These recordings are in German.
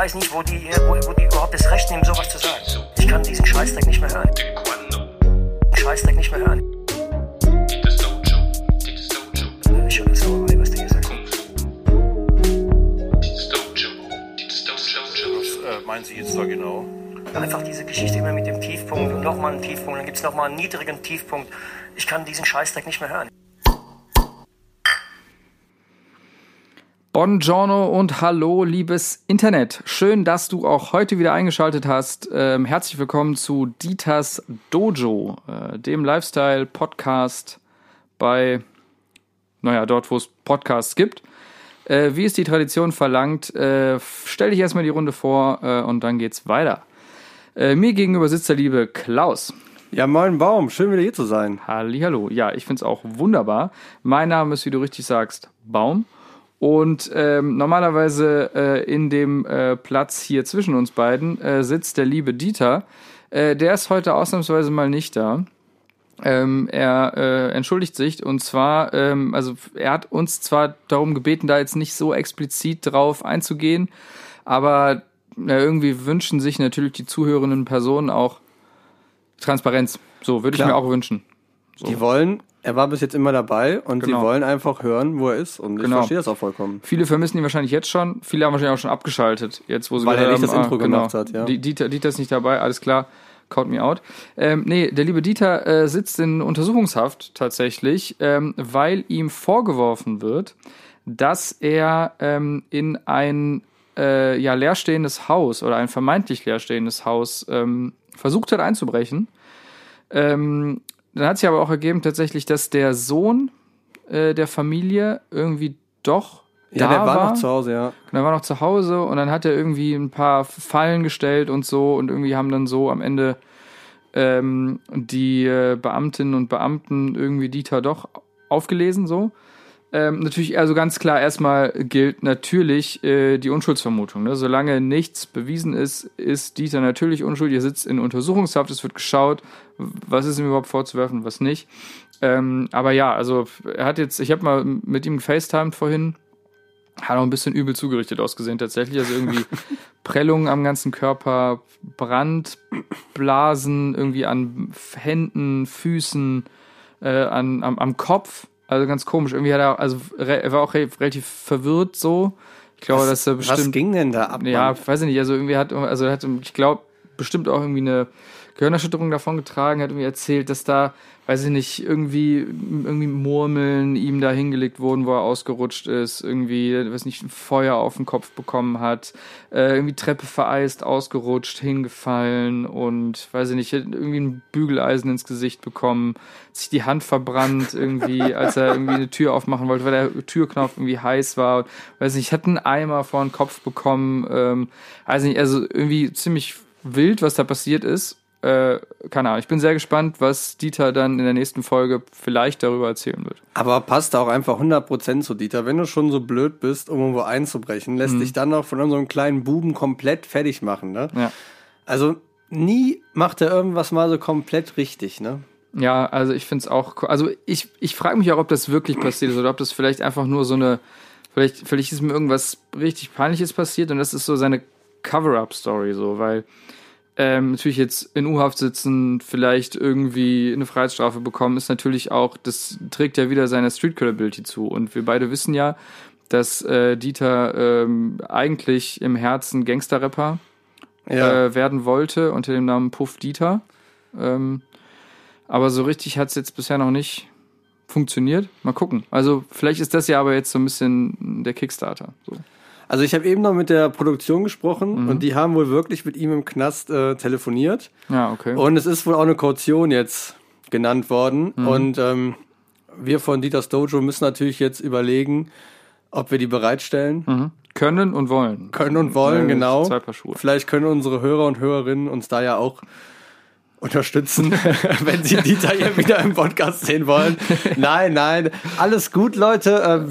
weiß nicht, wo die, wo, wo die überhaupt das Recht nehmen, sowas zu sagen. Ich kann diesen Scheißdreck nicht mehr hören. Scheißdreck nicht mehr hören. Ich höre das Sauerei, was der hier sagt. Was äh, meinen Sie jetzt da genau? Einfach diese Geschichte immer mit dem Tiefpunkt und nochmal einen Tiefpunkt, dann gibt es nochmal einen niedrigen Tiefpunkt. Ich kann diesen Scheißdreck nicht mehr hören. Buongiorno und hallo, liebes Internet. Schön, dass du auch heute wieder eingeschaltet hast. Ähm, herzlich willkommen zu Dieters Dojo, äh, dem Lifestyle-Podcast bei, naja, dort, wo es Podcasts gibt. Äh, wie es die Tradition verlangt, äh, stell dich erstmal die Runde vor äh, und dann geht's weiter. Äh, mir gegenüber sitzt der liebe Klaus. Ja, moin Baum, schön wieder hier zu sein. Hallihallo. Ja, ich find's auch wunderbar. Mein Name ist, wie du richtig sagst, Baum. Und ähm, normalerweise äh, in dem äh, Platz hier zwischen uns beiden äh, sitzt der liebe Dieter. Äh, der ist heute ausnahmsweise mal nicht da. Ähm, er äh, entschuldigt sich und zwar, ähm, also er hat uns zwar darum gebeten, da jetzt nicht so explizit drauf einzugehen, aber irgendwie wünschen sich natürlich die zuhörenden Personen auch Transparenz. So würde ich mir auch wünschen. So. Die wollen, er war bis jetzt immer dabei und Genau. sie wollen einfach hören, wo er ist. Und ich Genau. verstehe das auch vollkommen. Viele vermissen ihn wahrscheinlich jetzt schon. Viele haben wahrscheinlich auch schon abgeschaltet, jetzt wo sie Weil er nicht das haben, Intro gemacht hat, ja. Die- Dieter, Dieter ist nicht dabei, alles klar. Count me out. Ähm, nee, der liebe Dieter äh, sitzt in Untersuchungshaft tatsächlich, ähm, weil ihm vorgeworfen wird, dass er ähm, in ein äh, ja, leerstehendes Haus oder ein vermeintlich leerstehendes Haus ähm, versucht hat einzubrechen. Ähm, dann hat sich aber auch ergeben tatsächlich, dass der Sohn äh, der Familie irgendwie doch Ja, der war, noch zu Hause, ja. und er war noch zu Hause und dann hat er irgendwie ein paar Fallen gestellt und so und irgendwie haben dann so am Ende ähm, die äh, Beamtinnen und Beamten irgendwie Dieter doch aufgelesen so. Ähm, natürlich, also ganz klar, erstmal gilt natürlich äh, die Unschuldsvermutung. Ne? Solange nichts bewiesen ist, ist Dieter natürlich unschuldig. Er sitzt in Untersuchungshaft, es wird geschaut, was ist ihm überhaupt vorzuwerfen, was nicht. Ähm, aber ja, also er hat jetzt, ich habe mal mit ihm gefacetimed vorhin, hat auch ein bisschen übel zugerichtet ausgesehen tatsächlich. Also irgendwie Prellungen am ganzen Körper, Brandblasen irgendwie an Händen, Füßen, äh, an, am, am Kopf. Also ganz komisch. Irgendwie hat er, also er war auch re relativ verwirrt so. Ich glaube, dass er bestimmt. Was ging denn da ab? Ja, Mann? weiß ich nicht. Also irgendwie hat, also er hat, ich glaube, bestimmt auch irgendwie eine Gehirnerschütterung davon getragen, hat irgendwie erzählt, dass da, weiß ich nicht, irgendwie, irgendwie Murmeln ihm da hingelegt wurden, wo er ausgerutscht ist, irgendwie, weiß nicht, ein Feuer auf den Kopf bekommen hat, äh, irgendwie Treppe vereist, ausgerutscht, hingefallen und, weiß ich nicht, irgendwie ein Bügeleisen ins Gesicht bekommen, sich die Hand verbrannt irgendwie, als er irgendwie eine Tür aufmachen wollte, weil der Türknopf irgendwie heiß war, weiß nicht, hat einen Eimer vor den Kopf bekommen, ähm, weiß nicht, also irgendwie ziemlich wild, was da passiert ist. Äh, keine Ahnung, ich bin sehr gespannt, was Dieter dann in der nächsten Folge vielleicht darüber erzählen wird. Aber passt auch einfach 100% zu Dieter. Wenn du schon so blöd bist, um irgendwo einzubrechen, lässt Mhm. dich dann noch von unserem kleinen Buben komplett fertig machen, ne? Ja. Also, nie macht er irgendwas mal so komplett richtig, ne? Ja, also ich finde es auch, also ich, ich frage mich auch, ob das wirklich passiert ist oder ob das vielleicht einfach nur so eine, vielleicht, vielleicht ist mir irgendwas richtig Peinliches passiert und das ist so seine Cover-up-Story so, weil ähm, natürlich jetzt in U-Haft sitzen, vielleicht irgendwie eine Freiheitsstrafe bekommen, ist natürlich auch, das trägt ja wieder seiner Street Credibility zu und wir beide wissen ja, dass äh, Dieter ähm, eigentlich im Herzen Gangster-Rapper Ja. äh, werden wollte unter dem Namen Puff Dieter. Ähm, aber so richtig hat es jetzt bisher noch nicht funktioniert. Mal gucken. Also vielleicht ist das ja aber jetzt so ein bisschen der Kickstarter. So. Also ich habe eben noch mit der Produktion gesprochen Mhm. und die haben wohl wirklich mit ihm im Knast äh, telefoniert. Ja, okay. Und es ist wohl auch eine Kaution jetzt genannt worden. Mhm. Und ähm, wir von Dieters Dojo müssen natürlich jetzt überlegen, ob wir die bereitstellen Mhm. Können und wollen. können und wollen, Äh, genau. Zwei Paar Schuhe. Vielleicht können unsere Hörer und Hörerinnen uns da ja auch unterstützen, wenn sie Dieter hier wieder im Podcast sehen wollen. Nein, nein, alles gut, Leute. Äh,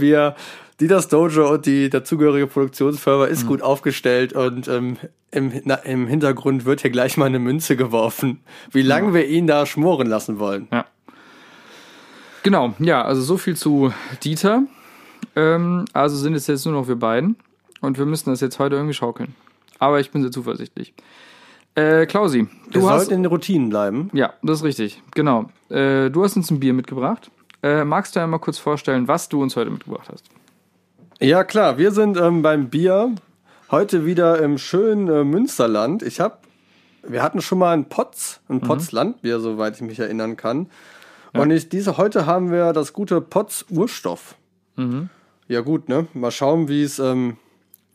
Wir, Dieters Dojo und die dazugehörige Produktionsfirma ist gut aufgestellt und ähm, im, na, im Hintergrund wird hier gleich mal eine Münze geworfen, wie lange wir ihn da schmoren lassen wollen. Ja. Genau, ja, also so viel zu Dieter. Ähm, also sind es jetzt nur noch wir beiden. Und wir müssen das jetzt heute irgendwie schaukeln. Aber ich bin sehr zuversichtlich. Äh, Klausi, Du du hast. sollten in den Routinen bleiben. Ja, das ist richtig. Genau. Äh, du hast uns ein Bier mitgebracht. Äh, magst du einmal kurz vorstellen, was du uns heute mitgebracht hast? Ja, klar, wir sind ähm, beim Bier heute wieder im schönen äh, Münsterland. Ich habe, wir hatten schon mal ein Potz, ein Potz-Landbier, soweit ich mich erinnern kann. Und ich, diese, heute haben wir das gute Potz Urstoff. Ja, gut, ne? Mal schauen, wie es ähm,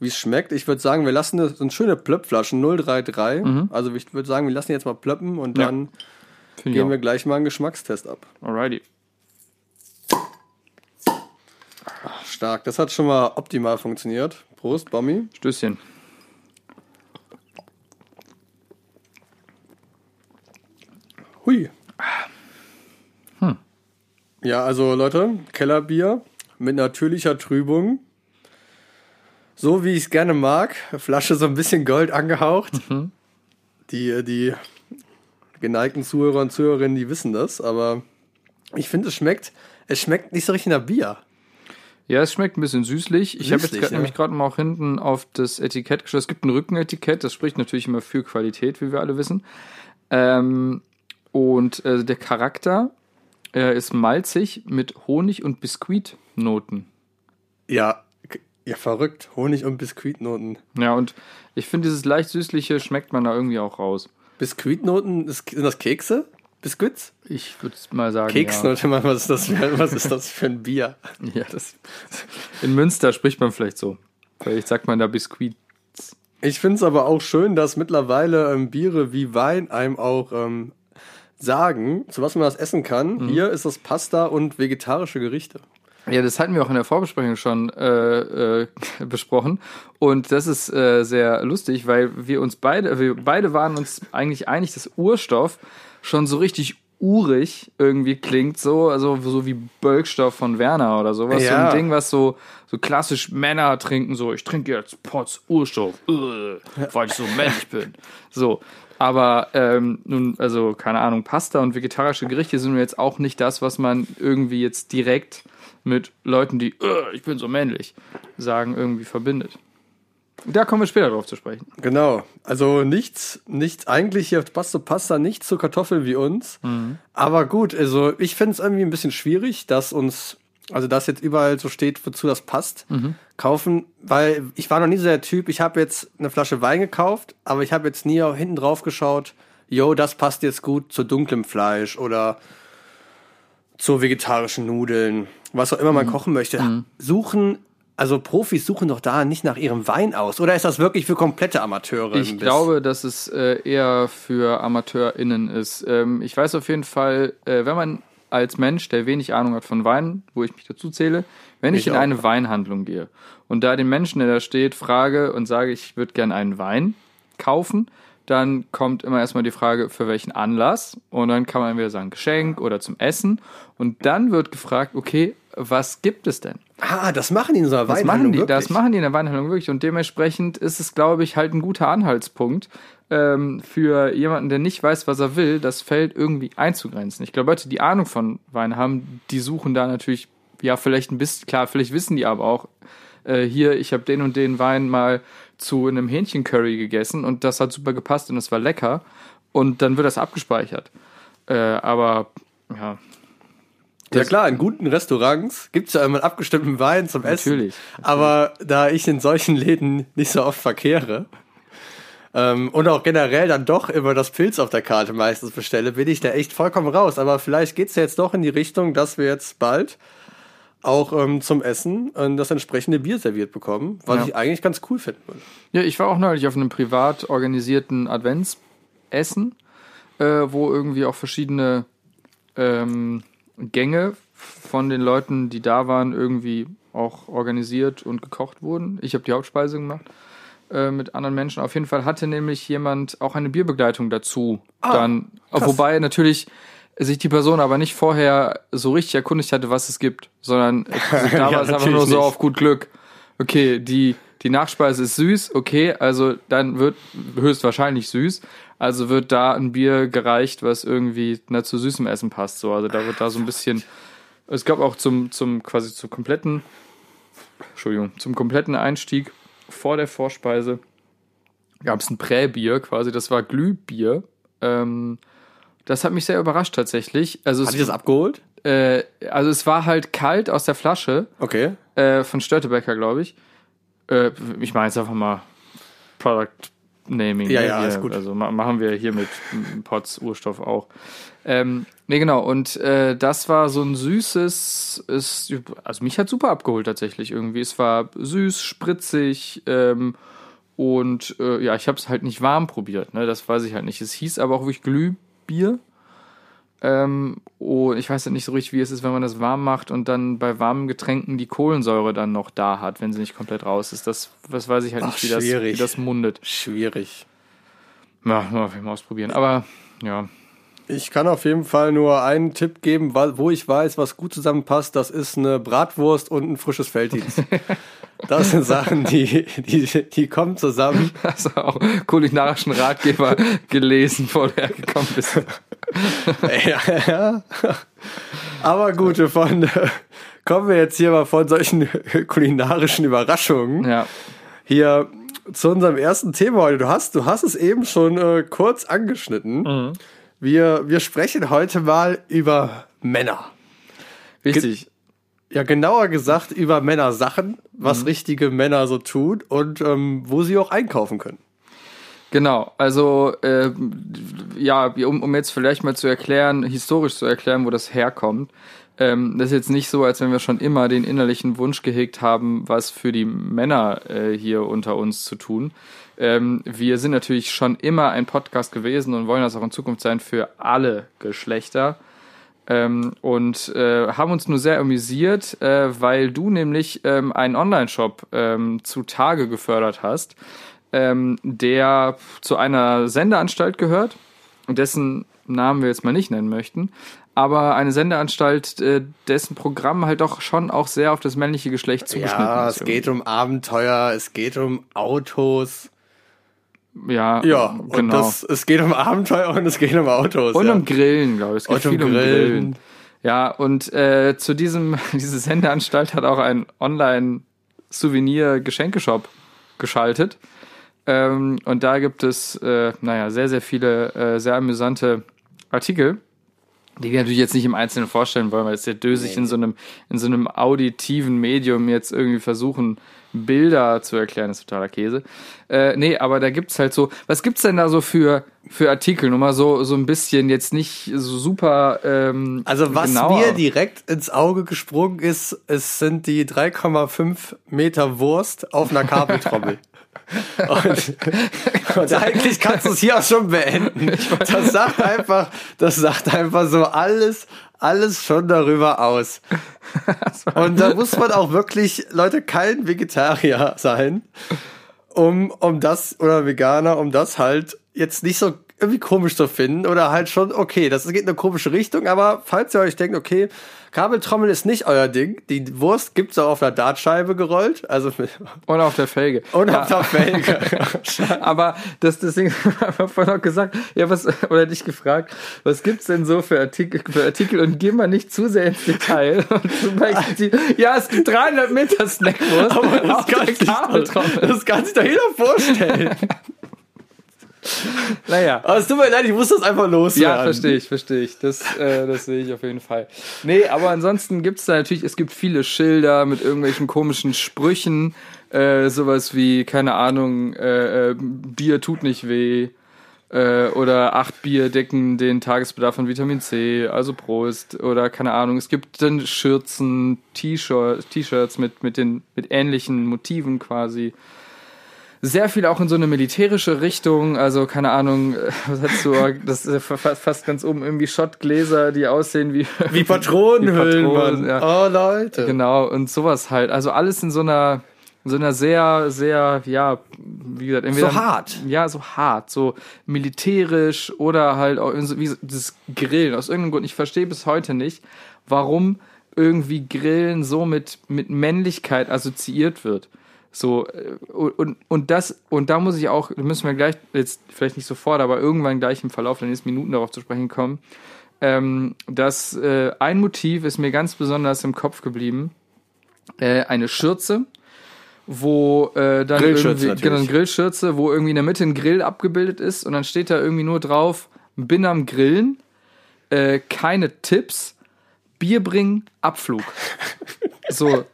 wie es schmeckt. Ich würde sagen, wir lassen das sind schöne Plöppflaschen 033. Also ich würde sagen, wir lassen jetzt mal plöppen und Ja. dann Finde geben wir gleich mal einen Geschmackstest ab. Alrighty. Stark, das hat schon mal optimal funktioniert. Prost, Bommi. Stößchen. Hui. Ja, also Leute, Kellerbier mit natürlicher Trübung. So wie ich es gerne mag. Flasche so ein bisschen Gold angehaucht. Die, die geneigten Zuhörer und Zuhörerinnen, die wissen das, aber ich finde, es schmeckt, es schmeckt nicht so richtig nach Bier. Ja, es schmeckt ein bisschen süßlich. Ich habe jetzt grad, ja. nämlich gerade mal auch hinten auf das Etikett geschaut. Es gibt ein Rückenetikett, das spricht natürlich immer für Qualität, wie wir alle wissen. Ähm, und äh, der Charakter äh, ist malzig mit Honig- und Biskuitnoten. Ja, ja, verrückt. Honig und Biskuitnoten. Ja, und ich finde, dieses leicht süßliche schmeckt man da irgendwie auch raus. Biskuitnoten, sind das Kekse? Biskuits? Ich würde mal sagen. Keksnote, Mann, was ist das für, was ist das für ein Bier? Ja. ja, das. In Münster spricht man vielleicht so. Vielleicht sagt man da Biskuit. Ich finde es aber auch schön, dass mittlerweile ähm, Biere wie Wein einem auch ähm, sagen, zu was man das essen kann. Hier ist das Pasta und vegetarische Gerichte. Ja, das hatten wir auch in der Vorbesprechung schon äh, äh, besprochen. Und das ist äh, sehr lustig, weil wir uns beide, wir beide waren uns eigentlich einig, dass Urstoff schon so richtig urig irgendwie klingt, so, also so wie Bölkstoff von Werner oder sowas. So Ja. ein Ding, was so, so klassisch Männer trinken, so, ich trinke jetzt Potz Urstoff, äh, weil ich so männlich bin. So. Aber ähm, nun, also keine Ahnung, Pasta und vegetarische Gerichte sind jetzt auch nicht das, was man irgendwie jetzt direkt mit Leuten, die "Äh, ich bin so männlich sagen, irgendwie verbindet. Da kommen wir später drauf zu sprechen. Genau. Also nichts, nichts, eigentlich hier passt so Pasta nicht zu Kartoffeln wie uns. Aber gut, also ich finde es irgendwie ein bisschen schwierig, dass uns, also dass jetzt überall so steht, wozu das passt, kaufen, weil ich war noch nie so der Typ, ich habe jetzt eine Flasche Wein gekauft, aber ich habe jetzt nie auch hinten drauf geschaut, yo, das passt jetzt gut zu dunklem Fleisch oder zu vegetarischen Nudeln, was auch immer man kochen möchte. Suchen, also Profis suchen doch da nicht nach ihrem Wein aus. Oder ist das wirklich für komplette Amateure? Ich glaube, dass es äh, eher für AmateurInnen ist. Ähm, ich weiß auf jeden Fall, äh, wenn man als Mensch, der wenig Ahnung hat von Wein, wo ich mich dazu zähle, wenn ich, Ich in auch. eine Weinhandlung gehe und da den Menschen, der da steht, frage und sage, ich würde gerne einen Wein kaufen, dann kommt immer erstmal die Frage, für welchen Anlass. Und dann kann man entweder sagen, Geschenk oder zum Essen. Und dann wird gefragt, okay, was gibt es denn? Ah, das machen die in so einer Das Weinhandlung machen die, wirklich? das machen die in der Weinhandlung wirklich. Und dementsprechend ist es, glaube ich, halt ein guter Anhaltspunkt ähm, für jemanden, der nicht weiß, was er will, das Feld irgendwie einzugrenzen. Ich glaube, Leute, die Ahnung von Wein haben, die suchen da natürlich, ja, vielleicht ein bisschen, klar, vielleicht wissen die aber auch, äh, hier, ich habe den und den Wein mal zu einem Hähnchencurry gegessen und das hat super gepasst und es war lecker. Und dann wird das abgespeichert. Äh, aber, ja, Ja klar, in guten Restaurants gibt es ja immer einen abgestimmten Wein zum Essen. Natürlich, Aber da ich in solchen Läden nicht so oft verkehre ähm, und auch generell dann doch immer das Pilz auf der Karte meistens bestelle, bin ich da echt vollkommen raus. Aber vielleicht geht es ja jetzt doch in die Richtung, dass wir jetzt bald auch ähm, zum Essen äh, das entsprechende Bier serviert bekommen, was Ja. ich eigentlich ganz cool finden würde. Ja, ich war auch neulich auf einem privat organisierten Adventsessen, äh, wo irgendwie auch verschiedene ähm, Gänge von den Leuten, die da waren, irgendwie auch organisiert und gekocht wurden. Ich habe die Hauptspeise gemacht äh, mit anderen Menschen. Auf jeden Fall hatte nämlich jemand auch eine Bierbegleitung dazu. dann, wobei natürlich sich die Person aber nicht vorher so richtig erkundigt hatte, was es gibt, sondern äh, da Ja, war es einfach nur so nicht. auf gut Glück. Okay, die, die Nachspeise ist süß, okay, also dann wird höchstwahrscheinlich süß, also wird da ein Bier gereicht, was irgendwie na, zu süßem Essen passt. So, also da wird da so ein bisschen. Es gab auch zum, zum quasi zum kompletten, Entschuldigung, zum kompletten Einstieg vor der Vorspeise gab es ein Präbier quasi, das war Glühbier. Ähm, das hat mich sehr überrascht tatsächlich. Also, Hat es, ich das abgeholt? äh, also es war halt kalt aus der Flasche Okay. äh, von Störtebecker, glaube ich. Äh, ich meine jetzt einfach mal Product Naming. Ja, ne, ja, hier, ist gut. Also ma machen wir hier mit Pots Urstoff auch. Ähm, nee, genau. Und äh, das war so ein süßes, ist, also mich hat super abgeholt tatsächlich irgendwie. Es war süß, spritzig ähm, und äh, ja, ich habe es halt nicht warm probiert. Ne? Das weiß ich halt nicht. Es hieß aber auch wirklich Glühbier. Ähm, und ich weiß ja nicht so richtig, wie es ist, wenn man das warm macht und dann bei warmen Getränken die Kohlensäure dann noch da hat, wenn sie nicht komplett raus ist. Das, das weiß ich halt Ach, nicht, wie das, wie das mundet. Schwierig. Ja, mal ausprobieren. Aber ja, Ich kann auf jeden Fall nur einen Tipp geben, wo ich weiß, was gut zusammenpasst. Das ist eine Bratwurst und ein frisches Felddienst. Das sind Sachen, die, die, die kommen zusammen. hast du auch kulinarischen Ratgeber gelesen, bevor du hergekommen bist. ja, ja. Aber gut, von, kommen wir jetzt hier mal von solchen kulinarischen Überraschungen Ja, hier zu unserem ersten Thema heute. Du hast, du hast es eben schon äh, kurz angeschnitten. Wir, wir sprechen heute mal über Männer. wichtig. Ja, genauer gesagt über Männersachen, was richtige Männer so tun und ähm, wo sie auch einkaufen können. Genau, also äh, ja, um, um jetzt vielleicht mal zu erklären, historisch zu erklären, wo das herkommt. Ähm, das ist jetzt nicht so, als wenn wir schon immer den innerlichen Wunsch gehegt haben, was für die Männer äh, hier unter uns zu tun. Ähm, wir sind natürlich schon immer ein Podcast gewesen und wollen das auch in Zukunft sein für alle Geschlechter. Ähm, und äh, haben uns nur sehr amüsiert, äh, weil du nämlich ähm, einen Online-Shop ähm, zutage gefördert hast, ähm, der zu einer Sendeanstalt gehört, dessen Namen wir jetzt mal nicht nennen möchten, aber eine Sendeanstalt, äh, dessen Programm halt doch schon auch sehr auf das männliche Geschlecht zugeschnitten Ja, ist. es geht um Abenteuer, es geht um Autos. Ja, Ja, und genau. das, es geht um Abenteuer und es geht um Autos. Und ja. um Grillen, glaube ich. Es geht Und um viel um Grillen. Grillen. Ja, und äh, zu diesem, diese Sendeanstalt hat auch ein Online-Souvenir-Geschenkeshop geschaltet. Ähm, und da gibt es, äh, naja, sehr, sehr viele äh, sehr amüsante Artikel, die wir natürlich jetzt nicht im Einzelnen vorstellen wollen, weil es sehr dösig in so einem, in so einem auditiven Medium jetzt irgendwie versuchen, Bilder zu erklären, ist totaler Käse. Äh, nee, aber da gibt's halt so, was gibt's denn da so für, für Artikel? Nur mal so, so ein bisschen jetzt nicht so super, ähm, Also was genauer. mir direkt ins Auge gesprungen ist, es sind die 3,5 Meter Wurst auf einer Kabeltrommel. Und, und eigentlich kannst du es hier auch schon beenden. Das sagt einfach, das sagt einfach so alles, alles schon darüber aus. Und da muss man auch wirklich, Leute, kein Vegetarier sein, um, um das, oder Veganer, um das halt jetzt nicht so irgendwie komisch zu finden oder halt schon, okay, das geht in eine komische Richtung, aber falls ihr euch denkt, okay, Kabeltrommel ist nicht euer Ding, die Wurst gibt's auch auf der Dartscheibe gerollt, also Und auf der Felge. und Ja. auf der Felge. Aber das, deswegen habe ich vorhin auch gesagt, ja, was, oder dich gefragt, was gibt's denn so für Artikel, für Artikel und geh mal nicht zu sehr ins Detail. Beispiel, ja, es gibt 300 Meter Snackwurst. Aber das auf der kann, sich doch, Kabeltrommel. das kann sich doch jeder vorstellen. Naja. Aber es tut mir leid, ich muss das einfach loswerden. Ja, verstehe ich, verstehe ich. Das, äh, das sehe ich auf jeden Fall. Nee, aber ansonsten gibt's da natürlich, es gibt viele Schilder mit irgendwelchen komischen Sprüchen, äh, sowas wie, keine Ahnung, äh, äh, Bier tut nicht weh. Äh, oder acht Bier decken den Tagesbedarf von Vitamin C, also Prost. Oder keine Ahnung, es gibt dann Schürzen, T-Shirt- T-Shirts mit, mit, den, mit ähnlichen Motiven quasi sehr viel auch in so eine militärische Richtung, also keine Ahnung, was hast du, das ist ja fa- fast ganz oben irgendwie Schottgläser, die aussehen wie, Wie Patronenhüllen, Patronen, ja. Oh, Leute. genau, und sowas halt. Also alles in so einer, in so einer sehr, sehr, ja, wie gesagt, entweder. So hart. Ja, so hart, so militärisch oder halt auch so, wie das Grillen. Aus irgendeinem Grund, ich verstehe bis heute nicht, warum irgendwie Grillen so mit, mit Männlichkeit assoziiert wird. So, äh, und, und das, und da muss ich auch, müssen wir gleich, jetzt vielleicht nicht sofort, aber irgendwann gleich im Verlauf der nächsten Minuten darauf zu sprechen kommen. Ähm, dass äh, ein Motiv ist mir ganz besonders im Kopf geblieben. Äh, eine Schürze. wo äh, dann Grillschürze irgendwie natürlich. genau, eine Grillschürze, wo irgendwie in der Mitte ein Grill abgebildet ist und dann steht da irgendwie nur drauf, bin am Grillen, äh, keine Tipps, Bier bringen, Abflug. So,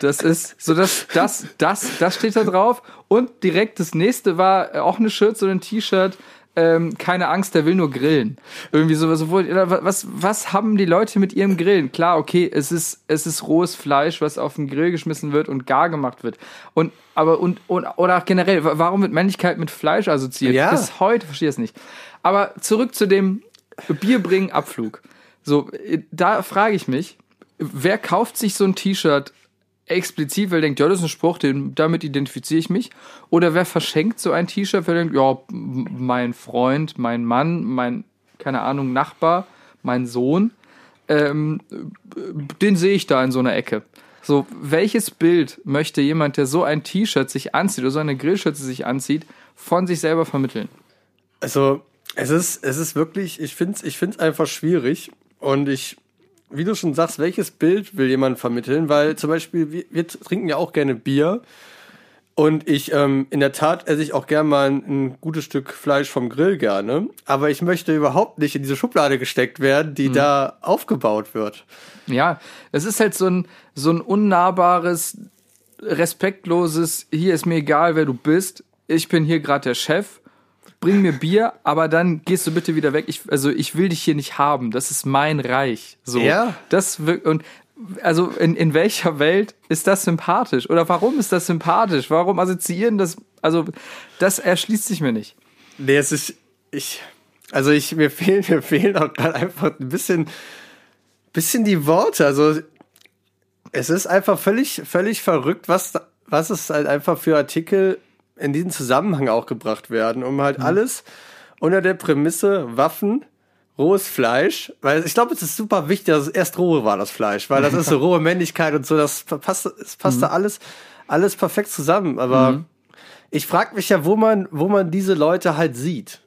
das ist, so das, das, das, das steht da drauf. Und direkt das nächste war äh, auch eine Shirt oder ein T-Shirt. Ähm, keine Angst, der will nur grillen. Irgendwie so, so wo- oder was, was haben die Leute mit ihrem Grillen? Klar, okay, es ist, es ist rohes Fleisch, was auf den Grill geschmissen wird und gar gemacht wird. Und, aber, und, und oder auch generell, wa- warum wird Männlichkeit mit Fleisch assoziiert? Ja. Bis heute verstehe ich es nicht. Aber zurück zu dem Bier bringen Abflug. So, äh, da frage ich mich, wer kauft sich so ein T-Shirt explizit, weil er denkt, ja, das ist ein Spruch, den, damit identifiziere ich mich? Oder wer verschenkt so ein T-Shirt, weil er denkt, ja, mein Freund, mein Mann, mein, keine Ahnung, Nachbar, mein Sohn, ähm, den sehe ich da in so einer Ecke. So, welches Bild möchte jemand, der so ein T-Shirt sich anzieht oder so eine Grillschürze sich anzieht, von sich selber vermitteln? Also, es ist, es ist wirklich, ich finde es ich find's einfach schwierig. Und ich, wie du schon sagst, welches Bild will jemand vermitteln? Weil zum Beispiel, wir, wir trinken ja auch gerne Bier. Und ich, ähm, in der Tat esse ich auch gerne mal ein, ein gutes Stück Fleisch vom Grill gerne. Aber ich möchte überhaupt nicht in diese Schublade gesteckt werden, die da aufgebaut wird. Ja, es ist halt so ein, so ein unnahbares, respektloses, hier ist mir egal, wer du bist, ich bin hier gerade der Chef, bring mir Bier, aber dann gehst du bitte wieder weg. Ich, also ich will dich hier nicht haben, das ist mein Reich. So, Ja. Das und also in, in welcher Welt ist das sympathisch? Oder warum ist das sympathisch? Warum assoziieren das, also das erschließt sich mir nicht. Nee, es ist, ich, also ich, mir fehlen, mir fehlen auch gerade einfach ein bisschen, bisschen die Worte. Also, es ist einfach völlig, völlig verrückt, was, was es halt einfach für Artikel in diesen Zusammenhang auch gebracht werden, um halt alles unter der Prämisse Waffen, rohes Fleisch, weil ich glaube, es ist super wichtig, dass es erst rohe war, das Fleisch, weil das ist so rohe Männlichkeit und so, das passt, es passt da alles, alles perfekt zusammen, aber ich frage mich ja, wo man, wo man diese Leute halt sieht.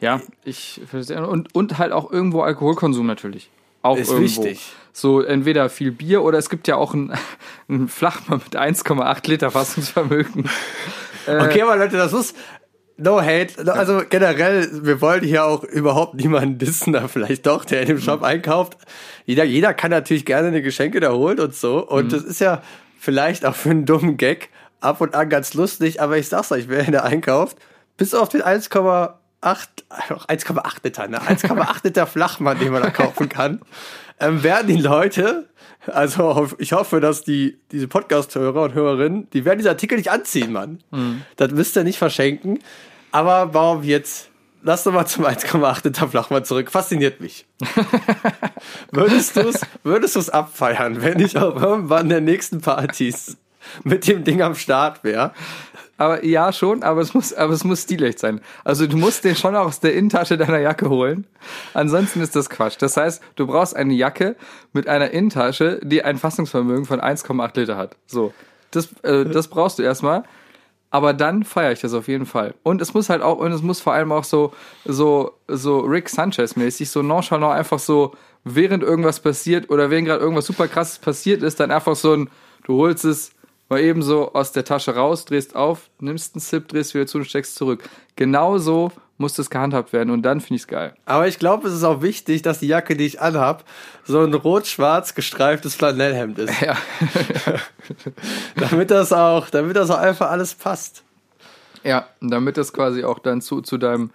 Ja, ich verstehe. Und, und halt auch irgendwo Alkoholkonsum natürlich. Auch Ist irgendwo. wichtig. So entweder viel Bier oder es gibt ja auch einen, einen Flachmann mit 1,8 Liter Fassungsvermögen. Okay, aber Leute, das ist no hate. Also generell, wir wollen hier auch überhaupt niemanden dissen, da vielleicht doch, der in dem Shop einkauft. Jeder, jeder kann natürlich gerne eine Geschenke da holen und so. Und das ist ja vielleicht auch für einen dummen Gag ab und an ganz lustig, aber ich sag's euch, wer der einkauft, bis auf den 1,8 ach, 1,8 Liter, ne? 1,8 Liter Flachmann, den man da kaufen kann, ähm, werden die Leute, also ich hoffe, dass die, diese Podcast-Hörer und Hörerinnen, die werden diese Artikel nicht anziehen, Mann. Das müsst ihr nicht verschenken. Aber warum jetzt? Lass doch mal zum 1,8 Liter Flachmann zurück. Fasziniert mich. würdest du es würdest du's abfeiern, wenn ich auch irgendwann der nächsten Partys mit dem Ding am Start wäre? Aber ja, schon, aber es muss, aber es muss stilecht sein. Also du musst den schon aus der Innentasche deiner Jacke holen. Ansonsten ist das Quatsch. Das heißt, du brauchst eine Jacke mit einer Innentasche, die ein Fassungsvermögen von 1,8 Liter hat. So. Das, äh, das brauchst du erstmal. Aber dann feiere ich das auf jeden Fall. Und es muss halt auch, und es muss vor allem auch so, so, so Rick Sanchez-mäßig, so nonchalant einfach so, während irgendwas passiert oder während gerade irgendwas super krasses passiert ist, dann einfach so ein, du holst es mal eben so aus der Tasche raus, drehst auf, nimmst einen Sip, drehst wieder zu und steckst zurück. Genauso muss das gehandhabt werden und dann finde ich es geil. Aber ich glaube, es ist auch wichtig, dass die Jacke, die ich anhab, so ein rot-schwarz gestreiftes Flanellhemd ist. Ja. damit das auch, damit das auch einfach alles passt. Ja, damit das quasi auch dann zu, zu deinem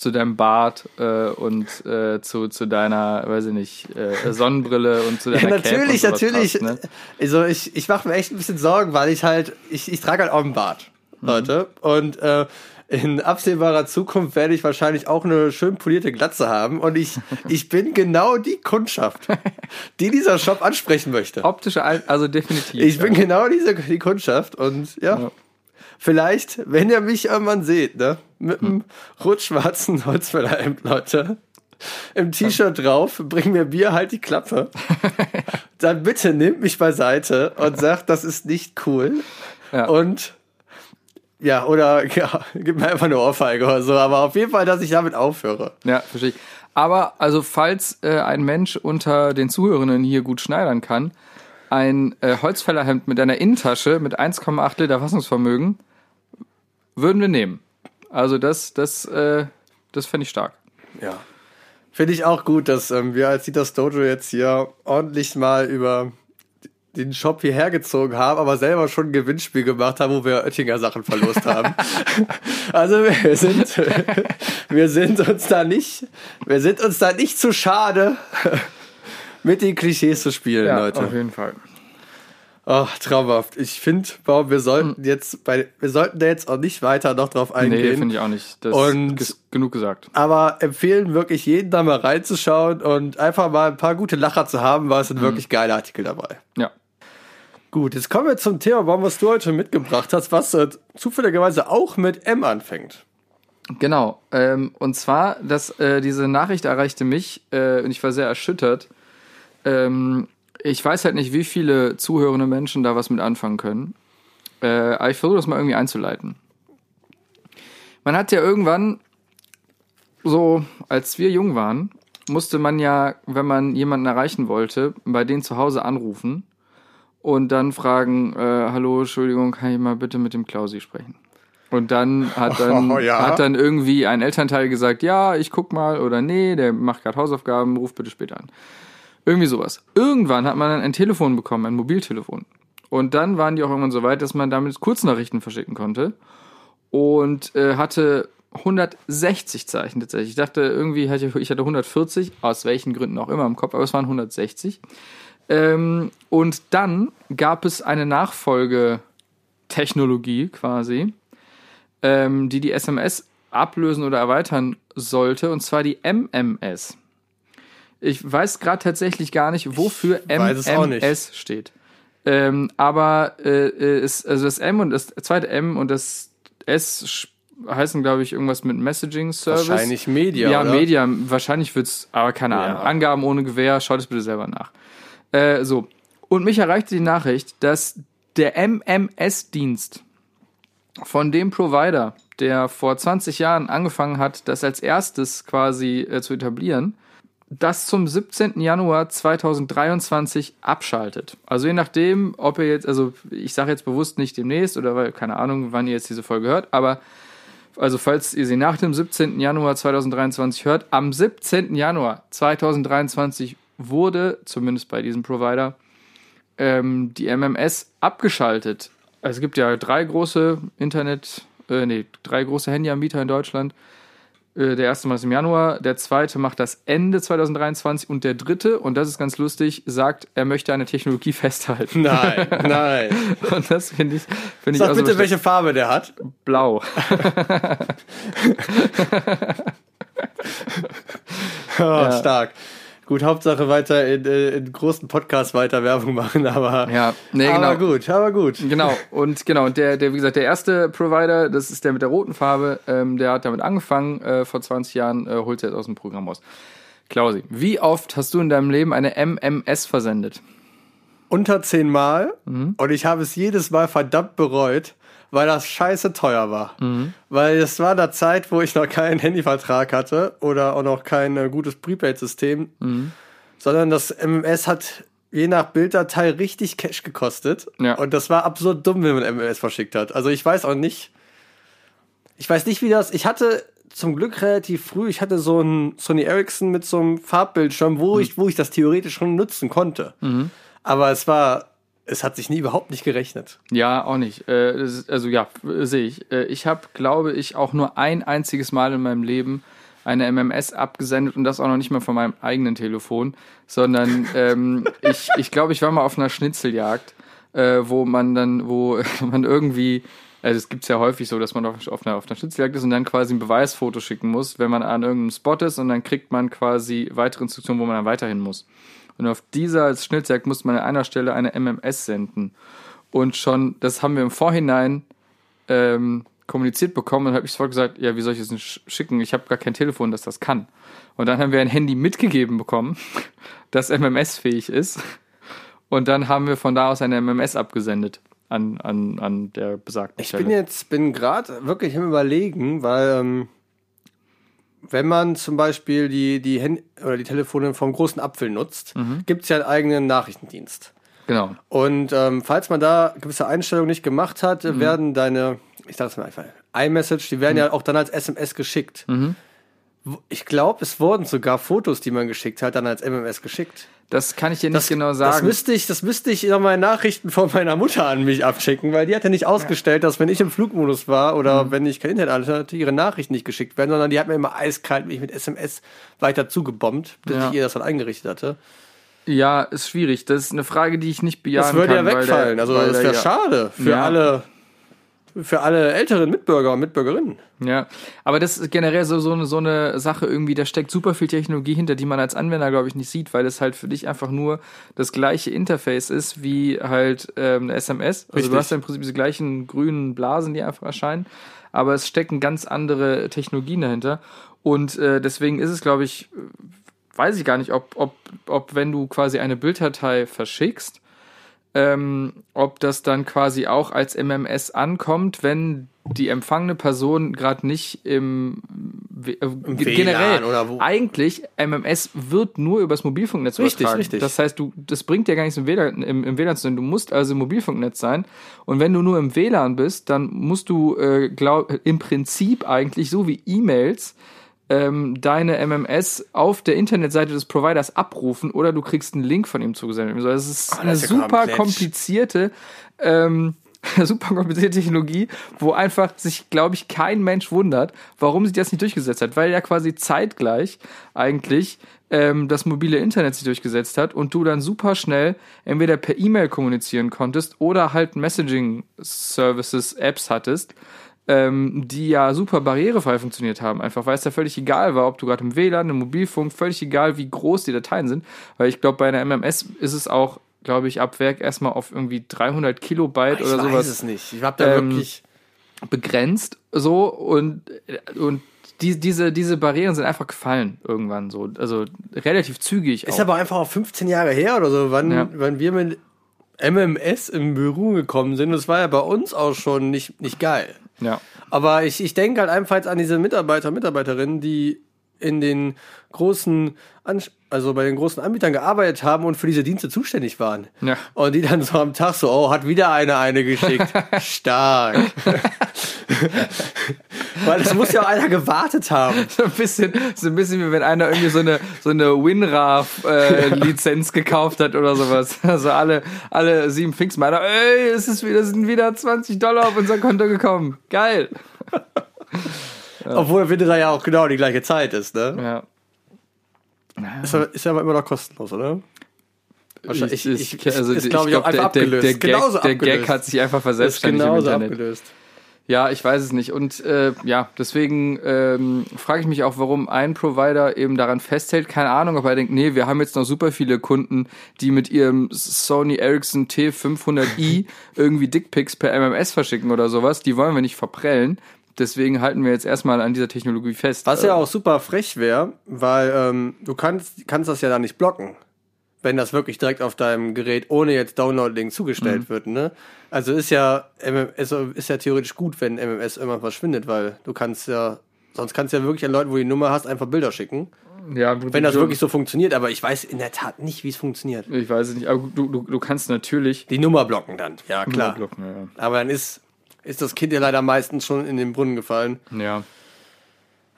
zu deinem Bart äh, und äh, zu, zu deiner, weiß ich nicht, äh, Sonnenbrille und zu Ja, deiner Cape natürlich, natürlich. Passt, ne? Also ich, ich mache mir echt ein bisschen Sorgen, weil ich halt, ich, ich trage halt auch einen Bart, Leute. Und äh, in absehbarer Zukunft werde ich wahrscheinlich auch eine schön polierte Glatze haben. Und ich, ich bin genau die Kundschaft, die dieser Shop ansprechen möchte. Optische, Al also definitiv. Ich ja. bin genau diese die Kundschaft und ja, Ja. Vielleicht, wenn ihr mich irgendwann seht, ne, mit Hm. einem rot-schwarzen Holzfällerhemd, Leute, im T-Shirt drauf, bring mir Bier, halt die Klappe, dann bitte nehmt mich beiseite und sagt, das ist nicht cool Ja. und ja, oder ja, gib mir einfach eine Ohrfeige oder so, aber auf jeden Fall, dass ich damit aufhöre. Ja, verstehe ich. Aber also falls äh, ein Mensch unter den Zuhörenden hier gut schneidern kann, ein äh, Holzfällerhemd mit einer Innentasche mit 1,8 Liter Fassungsvermögen würden wir nehmen. Also das, das, äh, das fände ich stark. Ja. Finde ich auch gut, dass ähm, wir als Dieters Dojo jetzt hier ordentlich mal über den Shop hierher gezogen haben, aber selber schon ein Gewinnspiel gemacht haben, wo wir Oettinger Sachen verlost haben. also wir sind, wir sind uns da nicht, wir sind uns da nicht zu schade, mit den Klischees zu spielen, Leute. auf jeden Fall. Ach, traumhaft. Ich finde, wir sollten jetzt bei, wir sollten da jetzt auch nicht weiter noch drauf Nee, eingehen. finde ich auch nicht. Das Und- ist genug gesagt. aber empfehlen wirklich jeden da mal reinzuschauen und einfach mal ein paar gute Lacher zu haben, weil es sind wirklich geile Artikel dabei. Ja. Gut, jetzt kommen wir zum Thema, was du heute mitgebracht hast, was äh, zufälligerweise auch mit M anfängt. Genau. Ähm, und zwar, dass äh, diese Nachricht erreichte mich äh, und ich war sehr erschüttert. Ähm, ich weiß halt nicht, wie viele zuhörende Menschen da was mit anfangen können. Äh, aber ich versuche das mal irgendwie einzuleiten. Man hat ja irgendwann, so als wir jung waren, musste man ja, wenn man jemanden erreichen wollte, bei denen zu Hause anrufen und dann fragen, äh, hallo, Entschuldigung, kann ich mal bitte mit dem Klausi sprechen? Und dann hat dann, Oh, ja. hat dann irgendwie ein Elternteil gesagt, ja, ich guck mal oder nee, der macht gerade Hausaufgaben, ruf bitte später an. Irgendwie sowas. Irgendwann hat man dann ein Telefon bekommen, ein Mobiltelefon. Und dann waren die auch irgendwann so weit, dass man damit Kurznachrichten verschicken konnte. Und äh, hatte 160 Zeichen tatsächlich. Ich dachte irgendwie, hatte ich hatte 140, aus welchen Gründen auch immer im Kopf, aber es waren 160. Ähm, und dann gab es eine Nachfolgetechnologie quasi, ähm, die die SMS ablösen oder erweitern sollte, und zwar die MMS. Ich weiß gerade tatsächlich gar nicht, wofür es. MMS steht. Ähm, aber äh, äh, ist, also das M und das zweite M und das S heißen, glaube ich, irgendwas mit Messaging Service. Wahrscheinlich Media, Ja, oder? Media. Wahrscheinlich wird's, aber keine Ahnung. Ja. Angaben ohne Gewehr, schaut es bitte selber nach. Äh, so. Und mich erreichte die Nachricht, dass der MMS-Dienst von dem Provider, der vor 20 Jahren angefangen hat, das als erstes quasi äh, zu etablieren, das zum 17. Januar 2023 abschaltet. Also je nachdem, ob ihr jetzt, also ich sage jetzt bewusst nicht demnächst oder weil, keine Ahnung, wann ihr jetzt diese Folge hört, aber also falls ihr sie nach dem 17. Januar 2023 hört, am 17. Januar 2023 wurde, zumindest bei diesem Provider, ähm, die MMS abgeschaltet. Also es gibt ja drei große Internet, äh, nee, drei große Handyanbieter in Deutschland. Äh, Der erste macht das im Januar, der zweite macht das Ende 2023 und der dritte, und das ist ganz lustig, sagt, er möchte eine Technologie festhalten. Nein, nein. Und das finde ich, finde ich Sag auch so bitte, welche Farbe der hat. blau. Oh, Stark. Gut, Hauptsache weiter in, äh, in großen Podcasts weiter Werbung machen, aber, Ja, nee, aber genau. gut, aber gut. Genau, und genau, und der, der, wie gesagt, der erste Provider, das ist der mit der roten Farbe, ähm, der hat damit angefangen, äh, vor 20 Jahren, äh, holt er jetzt aus dem Programm raus. Klausi, wie oft hast du in deinem Leben eine MMS versendet? Unter zehnmal Mhm. und ich habe es jedes Mal verdammt bereut, weil das scheiße teuer war. Mhm. Weil es war der Zeit, wo ich noch keinen Handyvertrag hatte oder auch noch kein äh, gutes Prepaid-System, Mhm. sondern das MMS hat je nach Bilddatei richtig Cash gekostet. Ja. Und das war absurd dumm, wenn man MMS verschickt hat. Also ich weiß auch nicht, ich weiß nicht, wie das, ich hatte zum Glück relativ früh, ich hatte so ein Sony Ericsson mit so einem Farbbildschirm, wo ich, wo ich das theoretisch schon nutzen konnte. Aber es war, es hat sich nie überhaupt nicht gerechnet. Ja, auch nicht. Äh, also ja, sehe ich. Äh, ich habe, glaube ich, auch nur ein einziges Mal in meinem Leben eine MMS abgesendet und das auch noch nicht mal von meinem eigenen Telefon, sondern ähm, ich, ich glaube, ich war mal auf einer Schnitzeljagd, äh, wo man dann, wo man irgendwie, also es gibt's ja häufig so, dass man auf, auf, einer, auf einer Schnitzeljagd ist und dann quasi ein Beweisfoto schicken muss, wenn man an irgendeinem Spot ist und dann kriegt man quasi weitere Instruktionen, wo man dann weiterhin muss. Und auf dieser Schnitzeljagd musste man an einer Stelle eine MMS senden. Und schon, das haben wir im Vorhinein ähm, kommuniziert bekommen und habe ich sofort gesagt, ja, wie soll ich das denn sch- schicken? Ich habe gar kein Telefon, das das kann. Und dann haben wir ein Handy mitgegeben bekommen, das MMS-fähig ist. Und dann haben wir von da aus eine MMS abgesendet an, an, an der besagten Ich Stelle. bin jetzt, bin gerade wirklich im Überlegen, weil ähm, wenn man zum Beispiel die, die Hand oder die Telefone vom großen Apfel nutzt, Mhm. gibt's ja einen eigenen Nachrichtendienst. Genau. Und ähm, falls man da gewisse Einstellungen nicht gemacht hat, Mhm. werden deine, ich sage es mal einfach, iMessage, die werden Mhm. ja auch dann als SMS geschickt. Ich glaube, es wurden sogar Fotos, die man geschickt hat, dann als MMS geschickt. Das kann ich dir nicht genau Das sagen. müsste ich, das müsste ich in meinen Nachrichten von meiner Mutter an mich abschicken, weil die hat ja nicht ausgestellt, dass wenn ich im Flugmodus war oder Mhm. wenn ich kein Internet hatte, ihre Nachrichten nicht geschickt werden, sondern die hat mir immer eiskalt mich mit SMS weiter zugebombt, bis Ja. ich ihr das dann eingerichtet hatte. ja, ist schwierig. Das ist eine Frage, die ich nicht bejahen Das würde ja kann. wegfallen. der- also das wäre ja- schade für Ja. alle, für alle älteren Mitbürger und Mitbürgerinnen. Ja, aber das ist generell so, so, eine, so eine Sache irgendwie, da steckt super viel Technologie hinter, die man als Anwender, glaube ich, nicht sieht, weil es halt für dich einfach nur das gleiche Interface ist wie halt ähm, eine SMS. Also Richtig. du hast ja im Prinzip diese gleichen grünen Blasen, die einfach erscheinen, aber es stecken ganz andere Technologien dahinter. Und äh, deswegen ist es, glaube ich, weiß ich gar nicht, ob, ob, ob wenn du quasi eine Bilddatei verschickst, ähm, ob das dann quasi auch als MMS ankommt, wenn die empfangene Person gerade nicht im, äh, WLAN generell oder wo. eigentlich MMS wird nur übers Mobilfunknetz Richtig, übertragen. richtig. Das heißt, du das bringt dir gar nichts im WLAN, im, im WLAN zu sein. Du musst also im Mobilfunknetz sein. Und wenn du nur im WLAN bist, dann musst du äh, glaub, im Prinzip eigentlich so wie E-Mails ähm, deine MMS auf der Internetseite des Providers abrufen oder du kriegst einen Link von ihm zugesendet. Also das ist eine ist ja super komplizierte, ähm, super komplizierte Technologie, wo einfach sich, glaube ich, kein Mensch wundert, warum sie das nicht durchgesetzt hat, weil ja quasi zeitgleich eigentlich ähm, das mobile Internet sich durchgesetzt hat und du dann super schnell entweder per E-Mail kommunizieren konntest oder halt Messaging-Services, Apps hattest, ähm, die ja super barrierefrei funktioniert haben. Einfach weil es da völlig egal war, ob du gerade im WLAN, im Mobilfunk, völlig egal, wie groß die Dateien sind. Weil ich glaube, bei einer MMS ist es auch, glaube ich, ab Werk erstmal auf irgendwie 300 Kilobyte Ich oder weiß sowas es nicht. Ich habe da Ähm, wirklich. begrenzt so und, und die, diese, diese Barrieren sind einfach gefallen irgendwann so. Also relativ zügig. Ist auch. aber einfach auch 15 Jahre her oder so, wann, Ja. wann wir mit MMS im Büro gekommen sind. Das war ja bei uns auch schon nicht, nicht geil. Ja. Aber ich, ich denke halt einfach jetzt an diese Mitarbeiter und Mitarbeiterinnen, die in den großen, also bei den großen Anbietern gearbeitet haben und für diese Dienste zuständig waren. Ja. Und die dann so am Tag so, oh, hat wieder einer eine geschickt. Stark. Weil es muss ja auch einer gewartet haben. So ein bisschen, so ein bisschen wie wenn einer irgendwie so eine, so eine WinRAR-Lizenz gekauft hat oder sowas. Also alle, alle sieben Pfingstmeiner, ey, es ist wieder, sind wieder 20 Dollar auf unser Konto gekommen. Geil. Obwohl Winter ja auch genau die gleiche Zeit ist, ne? Ja. Ist, aber- ist ja aber immer noch kostenlos, oder? Ich, ich, ich- also ist, ich glaub ich, glaub, auch einfach der, der, abgelöst. der, Gag, Genauso der Gag abgelöst. hat sich einfach Ist verselbstständigt im genauso abgelöst. Ja, ich weiß es nicht. Und äh, ja, deswegen ähm, frage ich mich auch, warum ein Provider eben daran festhält. Keine Ahnung, ob er denkt, nee, wir haben jetzt noch super viele Kunden, die mit ihrem Sony Ericsson T500i irgendwie Dickpics per MMS verschicken oder sowas. Die wollen wir nicht verprellen. Deswegen halten wir jetzt erstmal an dieser Technologie fest. Was ja auch super frech wäre, weil ähm, du kannst, kannst das ja dann nicht blocken, wenn das wirklich direkt auf deinem Gerät ohne jetzt Download-Link zugestellt wird. Ne? Also ist ja MMS ist ja theoretisch gut, wenn MMS irgendwann verschwindet, weil du kannst ja sonst kannst du ja wirklich an Leuten, wo du die Nummer hast, einfach Bilder schicken, ja, Prinzip wenn das wirklich so funktioniert. Aber ich weiß in der Tat nicht, wie es funktioniert. Ich weiß es nicht, aber du, du, du kannst natürlich. Die Nummer blocken dann, ja klar. Blocken, ja. Aber dann ist ist das Kind ja leider meistens schon in den Brunnen gefallen. ja.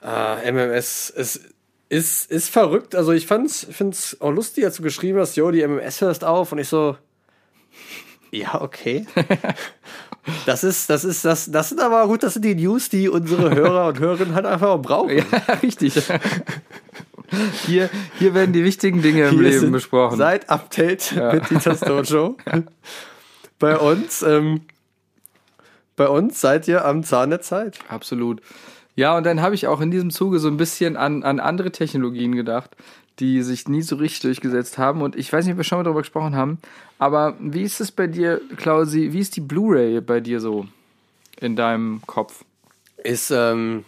Ah, MMS ist, ist, ist verrückt. Also ich fand's, find's auch lustig, als du geschrieben hast, jo, die MMS hörst auf und ich so, ja, okay. Das ist, das ist, das, das sind aber gut, das sind die News, die unsere Hörer und Hörerinnen halt einfach auch brauchen. Ja, richtig. Hier, hier werden die wichtigen Dinge im Hier Leben besprochen. Seit Update mit Titas Dojo. bei uns, ähm, bei uns seid ihr am Zahn der Zeit. Absolut. Ja, und dann habe ich auch in diesem Zuge so ein bisschen an, an andere Technologien gedacht, die sich nie so richtig durchgesetzt haben. Und ich weiß nicht, ob wir schon mal darüber gesprochen haben, aber wie ist es bei dir, Klausi, wie ist die Blu-ray bei dir so in deinem Kopf? Ist, ähm,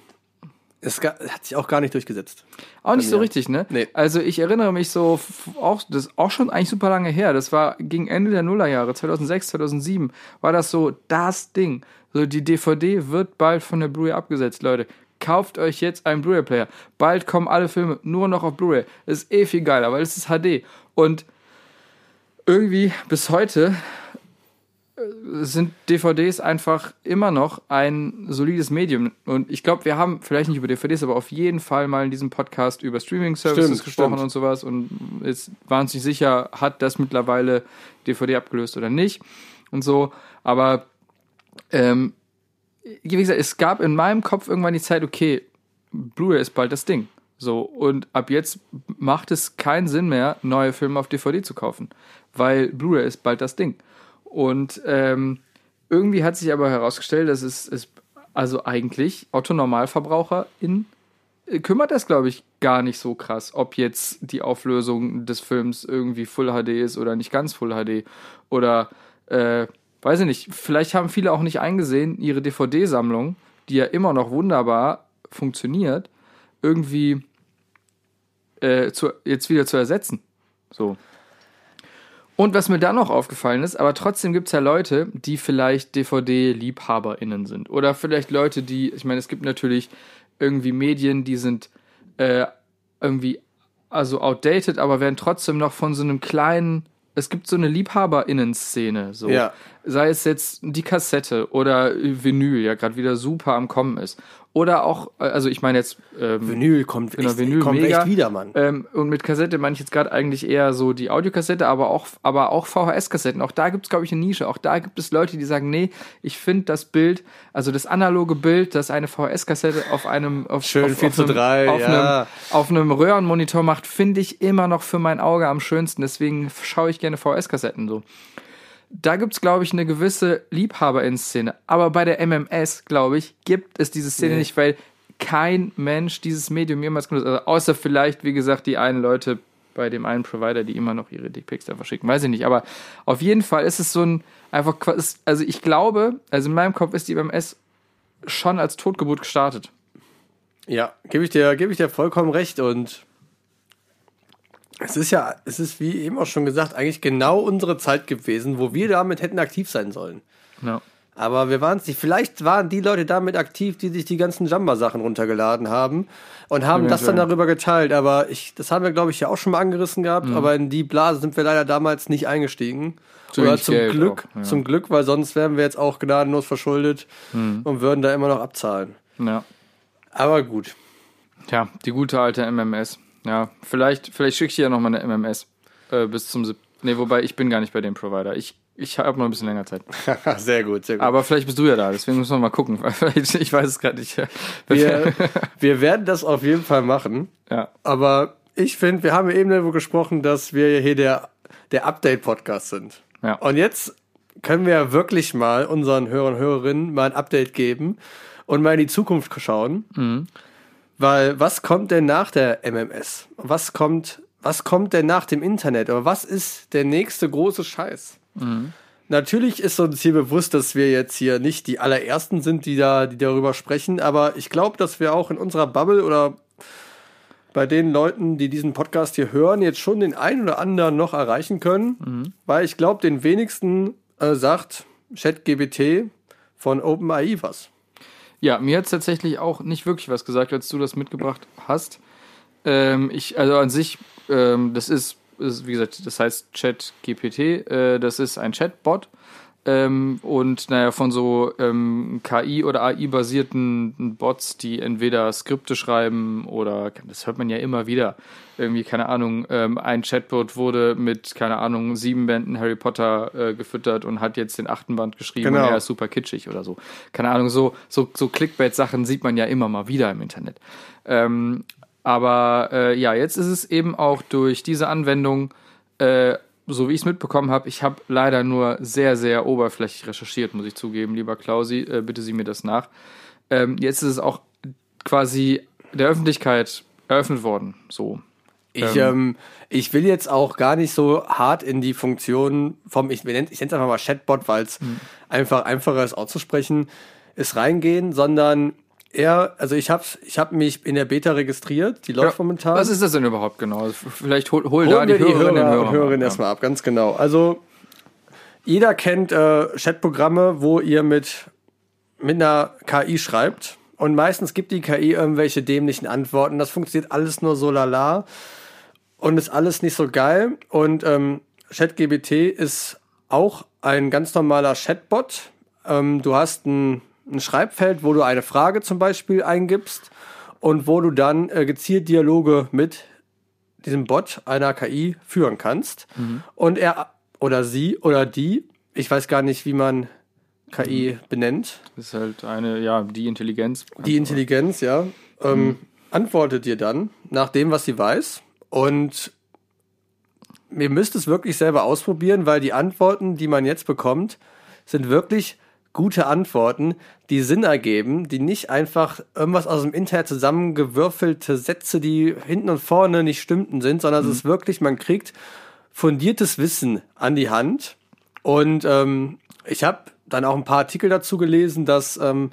es hat sich auch gar nicht durchgesetzt. Auch nicht so richtig, ne? Nee. Also ich erinnere mich so, auch, das ist auch schon eigentlich super lange her. Das war gegen Ende der Nullerjahre, 2006, 2007, war das so das Ding. So, die DVD wird bald von der Blu-ray abgesetzt, Leute. Kauft euch jetzt einen Blu-ray-Player. Bald kommen alle Filme nur noch auf Blu-ray. Ist eh viel geiler, weil es ist HD. Und irgendwie bis heute äh, sind DVDs einfach immer noch ein solides Medium. Und ich glaube, wir haben vielleicht nicht über DVDs, aber auf jeden Fall mal in diesem Podcast über Streaming-Services gesprochen stimmt. und sowas. Und ist wahnsinnig sicher, hat das mittlerweile DVD abgelöst oder nicht. Und so. Aber ähm, wie gesagt, es gab in meinem Kopf irgendwann die Zeit, okay, Blu-ray ist bald das Ding. So, und ab jetzt macht es keinen Sinn mehr, neue Filme auf DVD zu kaufen, weil Blu-ray ist bald das Ding. Und ähm, irgendwie hat sich aber herausgestellt, dass es, es also eigentlich Otto-Normalverbraucher in äh, kümmert das, glaube ich, gar nicht so krass, ob jetzt die Auflösung des Films irgendwie Full HD ist oder nicht ganz Full HD. Oder, äh, weiß ich nicht, vielleicht haben viele auch nicht eingesehen, ihre DVD-Sammlung, die ja immer noch wunderbar funktioniert, irgendwie äh, zu, jetzt wieder zu ersetzen. So. Und was mir dann noch aufgefallen ist, aber trotzdem gibt es ja Leute, die vielleicht DVD-LiebhaberInnen sind. Oder vielleicht Leute, die, ich meine, es gibt natürlich irgendwie Medien, die sind äh, irgendwie also outdated, aber werden trotzdem noch von so einem kleinen, es gibt so eine LiebhaberInnen-Szene, so. Ja. Sei es jetzt die Kassette oder Vinyl, ja gerade wieder super am Kommen ist. Oder auch, äh, also ich meine jetzt ähm, Vinyl kommt Genau, echt, Vinyl kommt mega. echt wieder, Mann. ähm, und mit Kassette meine ich jetzt gerade eigentlich eher so die Audiokassette, aber auch, aber auch VHS-Kassetten. Auch da gibt es, glaube ich, eine Nische. Auch da gibt es Leute, die sagen, nee, ich finde das Bild, also das analoge Bild, das eine VHS-Kassette auf einem auf, Schön auf, 4 auf zu einem, 3, auf, ja. einem, auf einem Röhrenmonitor macht, finde ich immer noch für mein Auge am schönsten. Deswegen schaue ich gerne VHS-Kassetten so. Da gibt es, glaube ich, eine gewisse Liebhaber-In-Szene. Aber bei der MMS, glaube ich, gibt es diese Szene Nee. nicht, weil kein Mensch dieses Medium jemals genutzt hat. Also außer vielleicht, wie gesagt, die einen Leute bei dem einen Provider, die immer noch ihre Dickpics da verschicken. Weiß ich nicht. Aber auf jeden Fall ist es so ein einfach, also ich glaube, also in meinem Kopf ist die MMS schon als Totgeburt gestartet. Ja, gebe ich dir, gebe ich dir vollkommen recht und es ist ja, es ist wie eben auch schon gesagt, eigentlich genau unsere Zeit gewesen, wo wir damit hätten aktiv sein sollen. Ja. Aber wir waren es nicht. Vielleicht waren die Leute damit aktiv, die sich die ganzen Jamba-Sachen runtergeladen haben und haben das dann darüber geteilt. Aber ich, das haben wir, glaube ich, ja auch schon mal angerissen gehabt. Mhm. Aber in die Blase sind wir leider damals nicht eingestiegen. Zu Oder zum Geld Glück, auch, ja. zum Glück, weil sonst wären wir jetzt auch gnadenlos verschuldet Mhm. und würden da immer noch abzahlen. Ja. Aber gut. Tja, die gute alte MMS. Ja, vielleicht, vielleicht schicke ich dir ja nochmal eine MMS äh, bis zum 7. Nee, wobei ich bin gar nicht bei dem Provider. Ich, ich habe noch ein bisschen länger Zeit. sehr gut, sehr gut. Aber vielleicht bist du ja da, deswegen müssen wir mal gucken. Ich weiß es gerade nicht. wir, wir werden das auf jeden Fall machen. ja. Aber ich finde, wir haben eben darüber gesprochen, dass wir hier der, der Update-Podcast sind. Ja. Und jetzt können wir ja wirklich mal unseren Hörern und Hörerinnen mal ein Update geben und mal in die Zukunft schauen. Mhm. Weil was kommt denn nach der MMS? Was kommt, was kommt denn nach dem Internet? Oder was ist der nächste große Scheiß? Mhm. Natürlich ist uns hier bewusst, dass wir jetzt hier nicht die allerersten sind, die da, die darüber sprechen, aber ich glaube, dass wir auch in unserer Bubble oder bei den Leuten, die diesen Podcast hier hören, jetzt schon den einen oder anderen noch erreichen können, weil ich glaube, den wenigsten äh, sagt ChatGBT von OpenAI was. Ja, mir hat es tatsächlich auch nicht wirklich was gesagt, als du das mitgebracht hast. Ähm, ich, also an sich, ähm, das ist, ist, wie gesagt, das heißt ChatGPT, äh, das ist ein Chatbot. Ähm, und naja, von so ähm, KI- oder AI-basierten Bots, die entweder Skripte schreiben oder, das hört man ja immer wieder, irgendwie, keine Ahnung, ähm, ein Chatbot wurde mit, keine Ahnung, sieben Bänden Harry Potter äh, gefüttert und hat jetzt den achten Band geschrieben Genau. und er ist super kitschig oder so. Keine Ahnung, so, so, so Clickbait-Sachen sieht man ja immer mal wieder im Internet. Ähm, aber äh, ja, jetzt ist es eben auch durch diese Anwendung, äh, so wie ich es mitbekommen habe, ich habe leider nur sehr, sehr oberflächlich recherchiert, muss ich zugeben, lieber Klausi, äh, bitte sieh mir das nach. Ähm, jetzt ist es auch quasi der Öffentlichkeit eröffnet worden, so. Ich, ähm, ich will jetzt auch gar nicht so hart in die Funktion vom, ich nenne ich nenne es einfach mal Chatbot, weil es einfach einfacher ist auszusprechen, ist reingehen, sondern eher, also ich habe ich hab mich in der Beta registriert, die läuft momentan. Was ist das denn überhaupt genau? Also Vielleicht hol, hol da die, die Hörerinnen Hörer und und Hörer. Hörerinnen mal. erstmal ab, ganz genau. Also jeder kennt äh, Chatprogramme, wo ihr mit, mit einer KI schreibt und meistens gibt die KI irgendwelche dämlichen Antworten. Das funktioniert alles nur so lala und ist alles nicht so geil. Und ähm, ChatGBT ist auch ein ganz normaler Chatbot. Ähm, du hast ein, ein Schreibfeld, wo du eine Frage zum Beispiel eingibst und wo du dann äh, gezielt Dialoge mit diesem Bot einer KI führen kannst. Und er oder sie oder die, ich weiß gar nicht, wie man KI benennt, Das ist halt eine, ja, die Intelligenz. die Intelligenz, ja, ähm, antwortet dir dann nach dem, was sie weiß. Und ihr müsst es wirklich selber ausprobieren, weil die Antworten, die man jetzt bekommt, sind wirklich gute Antworten, die Sinn ergeben, die nicht einfach irgendwas aus dem Internet zusammengewürfelte Sätze, die hinten und vorne nicht stimmten sind, sondern es ist wirklich, man kriegt fundiertes Wissen an die Hand. Und ähm, ich habe dann auch ein paar Artikel dazu gelesen, dass ähm,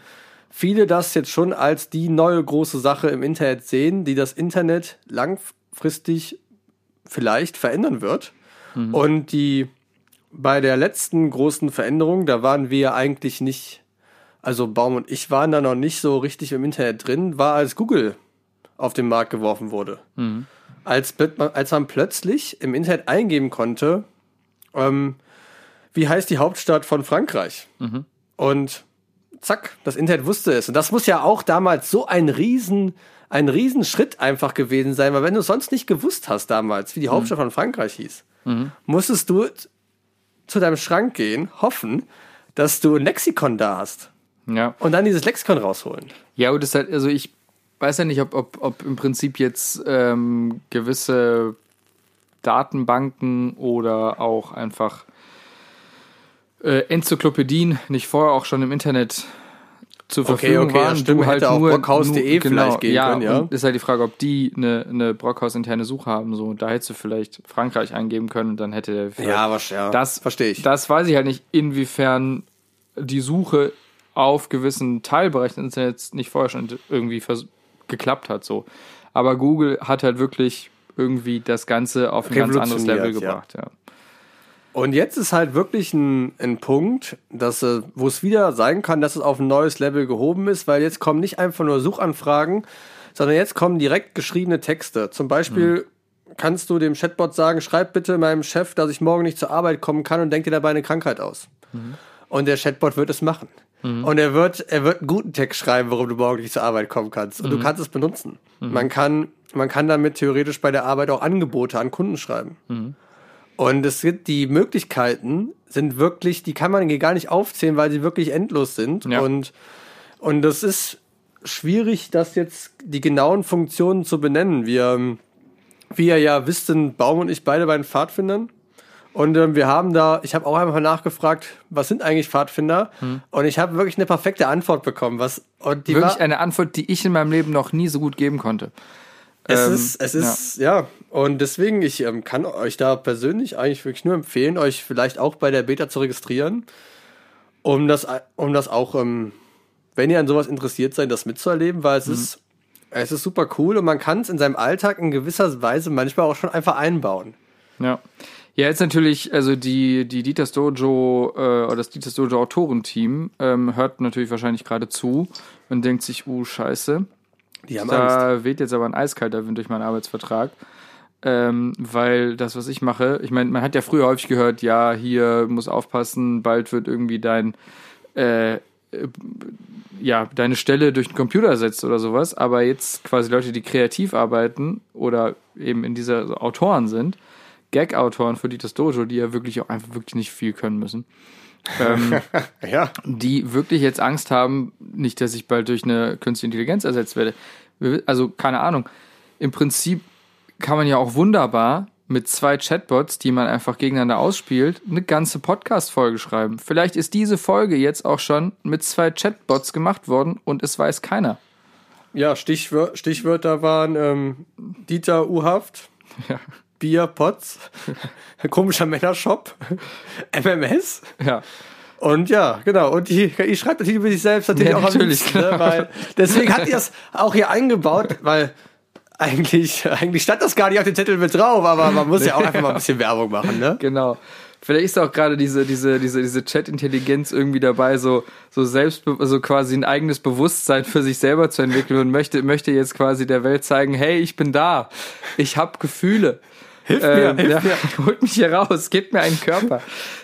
viele das jetzt schon als die neue große Sache im Internet sehen, die das Internet langfristig vielleicht verändern wird. Und die bei der letzten großen Veränderung, da waren wir eigentlich nicht, also Baum und ich waren da noch nicht so richtig im Internet drin, war als Google auf den Markt geworfen wurde. Als, plöt- als man plötzlich im Internet eingeben konnte, ähm, wie heißt die Hauptstadt von Frankreich? Und zack, das Internet wusste es. Und das muss ja auch damals so ein riesen, ein riesen Schritt einfach gewesen sein, weil wenn du es sonst nicht gewusst hast damals, wie die Hauptstadt von Frankreich hieß, musstest du zu deinem Schrank gehen, hoffen, dass du ein Lexikon da hast Ja. und dann dieses Lexikon rausholen. Ja, und das ist halt, also ich weiß ja nicht, ob, ob, ob im Prinzip jetzt ähm, gewisse Datenbanken oder auch einfach äh, Enzyklopädien nicht vorher auch schon im Internet zur Okay, Verfügung okay, ja, waren. stimmt, hätte auch brockhaus.de vielleicht gehen ja, können, ja. Und ist halt die Frage, ob die eine, eine Brockhaus-interne Suche haben. So, da hättest du vielleicht Frankreich eingeben können und dann hätte der vielleicht- was, ja. das verstehe ich. Das weiß ich halt nicht, inwiefern die Suche auf gewissen Teilbereichen des Internets nicht vorher schon irgendwie geklappt hat. So. Aber Google hat halt wirklich irgendwie das Ganze auf ein ganz anderes Level Revolutioniert, ja. gebracht. Ja. Und jetzt ist halt wirklich ein, ein Punkt, dass, äh, wo es wieder sein kann, dass es auf ein neues Level gehoben ist, weil jetzt kommen nicht einfach nur Suchanfragen, sondern jetzt kommen direkt geschriebene Texte. Zum Beispiel kannst du dem Chatbot sagen, schreib bitte meinem Chef, dass ich morgen nicht zur Arbeit kommen kann und denk dir dabei eine Krankheit aus. Und der Chatbot wird es machen. Und er wird, er wird einen guten Text schreiben, warum du morgen nicht zur Arbeit kommen kannst. Und du kannst es benutzen. Man kann, man kann damit theoretisch bei der Arbeit auch Angebote an Kunden schreiben. Und es gibt die Möglichkeiten, sind wirklich, die kann man hier gar nicht aufzählen, weil sie wirklich endlos sind. Ja. Und, und das ist schwierig, das jetzt die genauen Funktionen zu benennen. Wir, wie ihr ja wisst, sind Baum und ich beide bei den Pfadfindern. Und ähm, wir haben da, ich habe auch einfach nachgefragt, was sind eigentlich Pfadfinder? Und ich habe wirklich eine perfekte Antwort bekommen. Was, und die Wirklich war, eine Antwort, die ich in meinem Leben noch nie so gut geben konnte. Es Ähm, ist, es ist, ja. Und deswegen, ich ähm, kann euch da persönlich eigentlich wirklich nur empfehlen, euch vielleicht auch bei der Beta zu registrieren, um das, um das auch, ähm, wenn ihr an sowas interessiert seid, das mitzuerleben, weil es ist, es ist super cool und man kann es in seinem Alltag in gewisser Weise manchmal auch schon einfach einbauen. Ja. Ja, jetzt natürlich, also die, die Dieters Dojo äh, oder das Dieters Dojo Autorenteam ähm, hört natürlich wahrscheinlich gerade zu und denkt sich, uh, scheiße, Die haben Angst. da weht jetzt aber ein eiskalter Wind durch meinen Arbeitsvertrag. Ähm, weil das, was ich mache, ich meine, man hat ja früher häufig gehört, ja, hier muss aufpassen, bald wird irgendwie dein, äh, äh, ja, deine Stelle durch den Computer ersetzt oder sowas. Aber jetzt quasi Leute, die kreativ arbeiten oder eben in dieser so Autoren sind, Gag-Autoren für Dieters Dojo, die ja wirklich auch einfach wirklich nicht viel können müssen. ähm, Ja. die wirklich jetzt Angst haben, nicht, dass ich bald durch eine künstliche Intelligenz ersetzt werde. Also keine Ahnung. Im Prinzip kann man ja auch wunderbar mit zwei Chatbots, die man einfach gegeneinander ausspielt, eine ganze Podcast-Folge schreiben. Vielleicht ist diese Folge jetzt auch schon mit zwei Chatbots gemacht worden und es weiß keiner. Ja, Stichwör Stichwörter waren ähm, Dieter U-Haft, Ja. Bier, Potz, komischer Männershop, MMS. Ja. Und ja, genau. Und die KI schreibt natürlich über sich selbst natürlich Ja, auch natürlich, am liebsten, ne? genau. weil Deswegen hat die das auch hier eingebaut, weil eigentlich, eigentlich stand das gar nicht auf dem Zettel mit drauf, aber man muss ja auch einfach mal ein bisschen Werbung machen, ne? Genau. Vielleicht ist auch gerade diese, diese, diese, diese Chat-Intelligenz irgendwie dabei, so, so selbst, so quasi ein eigenes Bewusstsein für sich selber zu entwickeln und möchte, möchte jetzt quasi der Welt zeigen, hey, ich bin da. Ich habe Gefühle. Hilf Ähm, mir, hilf ja, mir. holt mich hier raus, gebt mir einen Körper.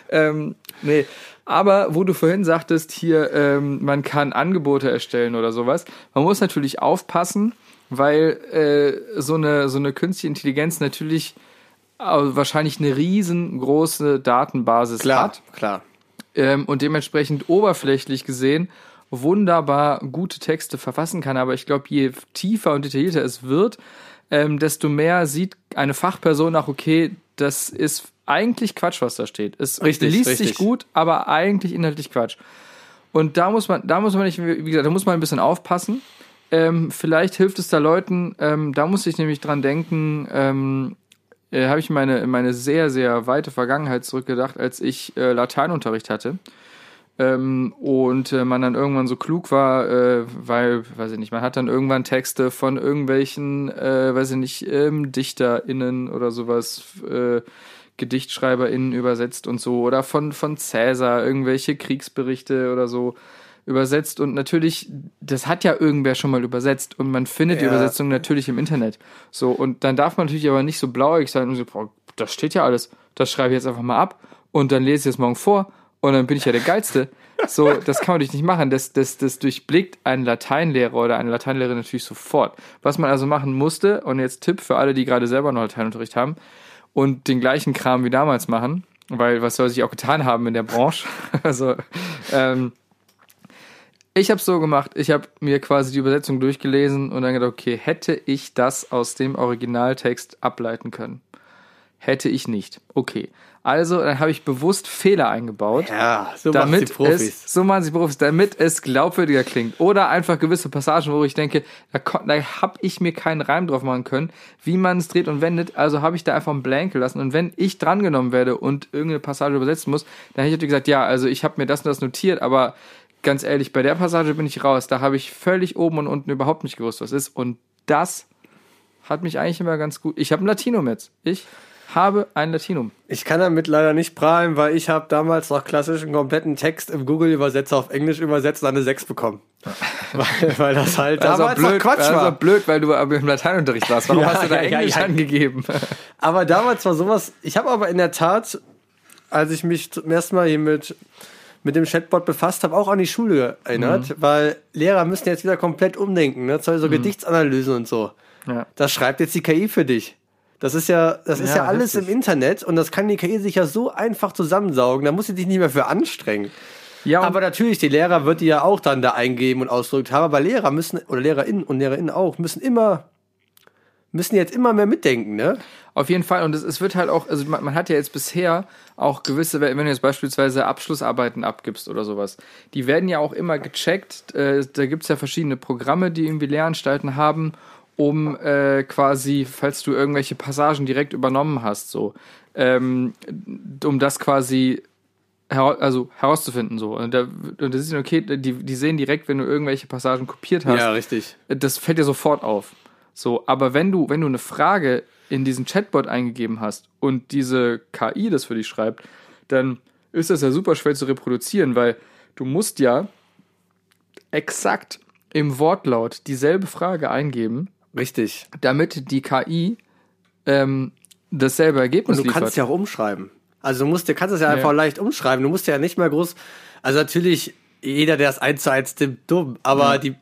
ähm, nee, aber wo du vorhin sagtest, hier, ähm, man kann Angebote erstellen oder sowas, man muss natürlich aufpassen, weil äh, so, eine, so eine künstliche Intelligenz natürlich äh, wahrscheinlich eine riesengroße Datenbasis Klar, hat klar. ähm, und dementsprechend oberflächlich gesehen wunderbar gute Texte verfassen kann. Aber ich glaube, je tiefer und detaillierter es wird, ähm, desto mehr sieht eine Fachperson auch, okay, das ist eigentlich Quatsch, was da steht. Es Richtig, liest richtig. sich gut, aber eigentlich inhaltlich Quatsch. Und da muss man, da muss man nicht, wie gesagt, da muss man ein bisschen aufpassen. Ähm, vielleicht hilft es da Leuten, ähm, da muss ich nämlich dran denken, ähm, äh, habe ich meine, meine sehr, sehr weite Vergangenheit zurückgedacht, als ich äh, Lateinunterricht hatte. Ähm, und äh, man dann irgendwann so klug war, äh, weil, weiß ich nicht, man hat dann irgendwann Texte von irgendwelchen, äh, weiß ich nicht, ähm, DichterInnen oder sowas, äh, GedichtschreiberInnen übersetzt und so, oder von, von Cäsar, irgendwelche Kriegsberichte oder so übersetzt. Und natürlich, das hat ja irgendwer schon mal übersetzt und man findet die Ja. Übersetzung natürlich im Internet. So, und dann darf man natürlich aber nicht so blauäugig sein und so, boah, das steht ja alles, das schreibe ich jetzt einfach mal ab und dann lese ich es morgen vor und dann bin ich ja der Geilste. So, das kann man natürlich nicht machen. Das, das, das durchblickt ein Lateinlehrer oder eine Lateinlehrerin natürlich sofort. Was man also machen musste, und jetzt Tipp für alle, die gerade selber noch Lateinunterricht haben und den gleichen Kram wie damals machen, weil was soll sich auch getan haben in der Branche. Also, ähm, ich habe so gemacht, ich habe mir quasi die Übersetzung durchgelesen und dann gedacht, okay, hätte ich das aus dem Originaltext ableiten können? Hätte ich nicht. Okay. Also, dann habe ich bewusst Fehler eingebaut Ja, so machen damit die Profis. es, so machen sie Profis, damit es glaubwürdiger klingt. Oder einfach gewisse Passagen, wo ich denke, da, da habe ich mir keinen Reim drauf machen können, wie man es dreht und wendet. Also habe ich da einfach einen Blank gelassen. Und wenn ich drangenommen werde und irgendeine Passage übersetzen muss, dann hätte ich gesagt, ja, also ich habe mir das und das notiert, aber ganz ehrlich, bei der Passage bin ich raus. Da habe ich völlig oben und unten überhaupt nicht gewusst, was ist. Und das hat mich eigentlich immer ganz gut. Ich habe ein Latinum jetzt. Ich habe ein Latinum. Ich kann damit leider nicht prahlen, weil ich habe damals noch klassisch einen kompletten Text im Google-Übersetzer auf Englisch übersetzt und eine 6 bekommen. weil, weil das halt Das damals noch blöd, Quatsch das ist auch war. blöd, weil du aber im Lateinunterricht warst. Warum Ja, hast du da ja, Englisch ja. angegeben? Aber damals war sowas, ich habe aber in der Tat, als ich mich zum ersten Mal hier mit, mit dem Chatbot befasst habe, auch an die Schule erinnert, weil Lehrer müssen jetzt wieder komplett umdenken, ne? So Gedichtsanalysen und so. Ja. Das schreibt jetzt die KI für dich. Das ist ja, das ist Ja, ja, alles heftig. im Internet und das kann die KI sich ja so einfach zusammensaugen, da muss sie dich nicht mehr für anstrengen. Ja, Aber natürlich, die Lehrer wird die ja auch dann da eingeben und ausgedrückt haben, aber Lehrer müssen, oder LehrerInnen und LehrerInnen auch, müssen immer, müssen jetzt immer mehr mitdenken, ne? Auf jeden Fall. Und es, es wird halt auch, also man, man hat ja jetzt bisher auch gewisse, wenn du jetzt beispielsweise Abschlussarbeiten abgibst oder sowas, die werden ja auch immer gecheckt. Äh, da gibt es ja verschiedene Programme, die irgendwie Lehranstalten haben, um äh, quasi, falls du irgendwelche Passagen direkt übernommen hast, so, ähm, um das quasi hera also herauszufinden so. Und da, und das ist okay, die, die sehen direkt, wenn du irgendwelche Passagen kopiert hast, richtig. das fällt dir sofort auf. So, aber wenn du, wenn du eine Frage in diesen Chatbot eingegeben hast und diese KI das für dich schreibt, dann ist das ja super schwer zu reproduzieren, weil du musst ja exakt im Wortlaut dieselbe Frage eingeben, Richtig. damit die KI ähm, dasselbe Ergebnis Und du liefert. kannst ja auch umschreiben. Also du musst, du kannst es ja einfach Ja. leicht umschreiben. Du musst ja nicht mehr groß. Also natürlich, jeder, der es eins zu eins tippt, dumm. Aber die,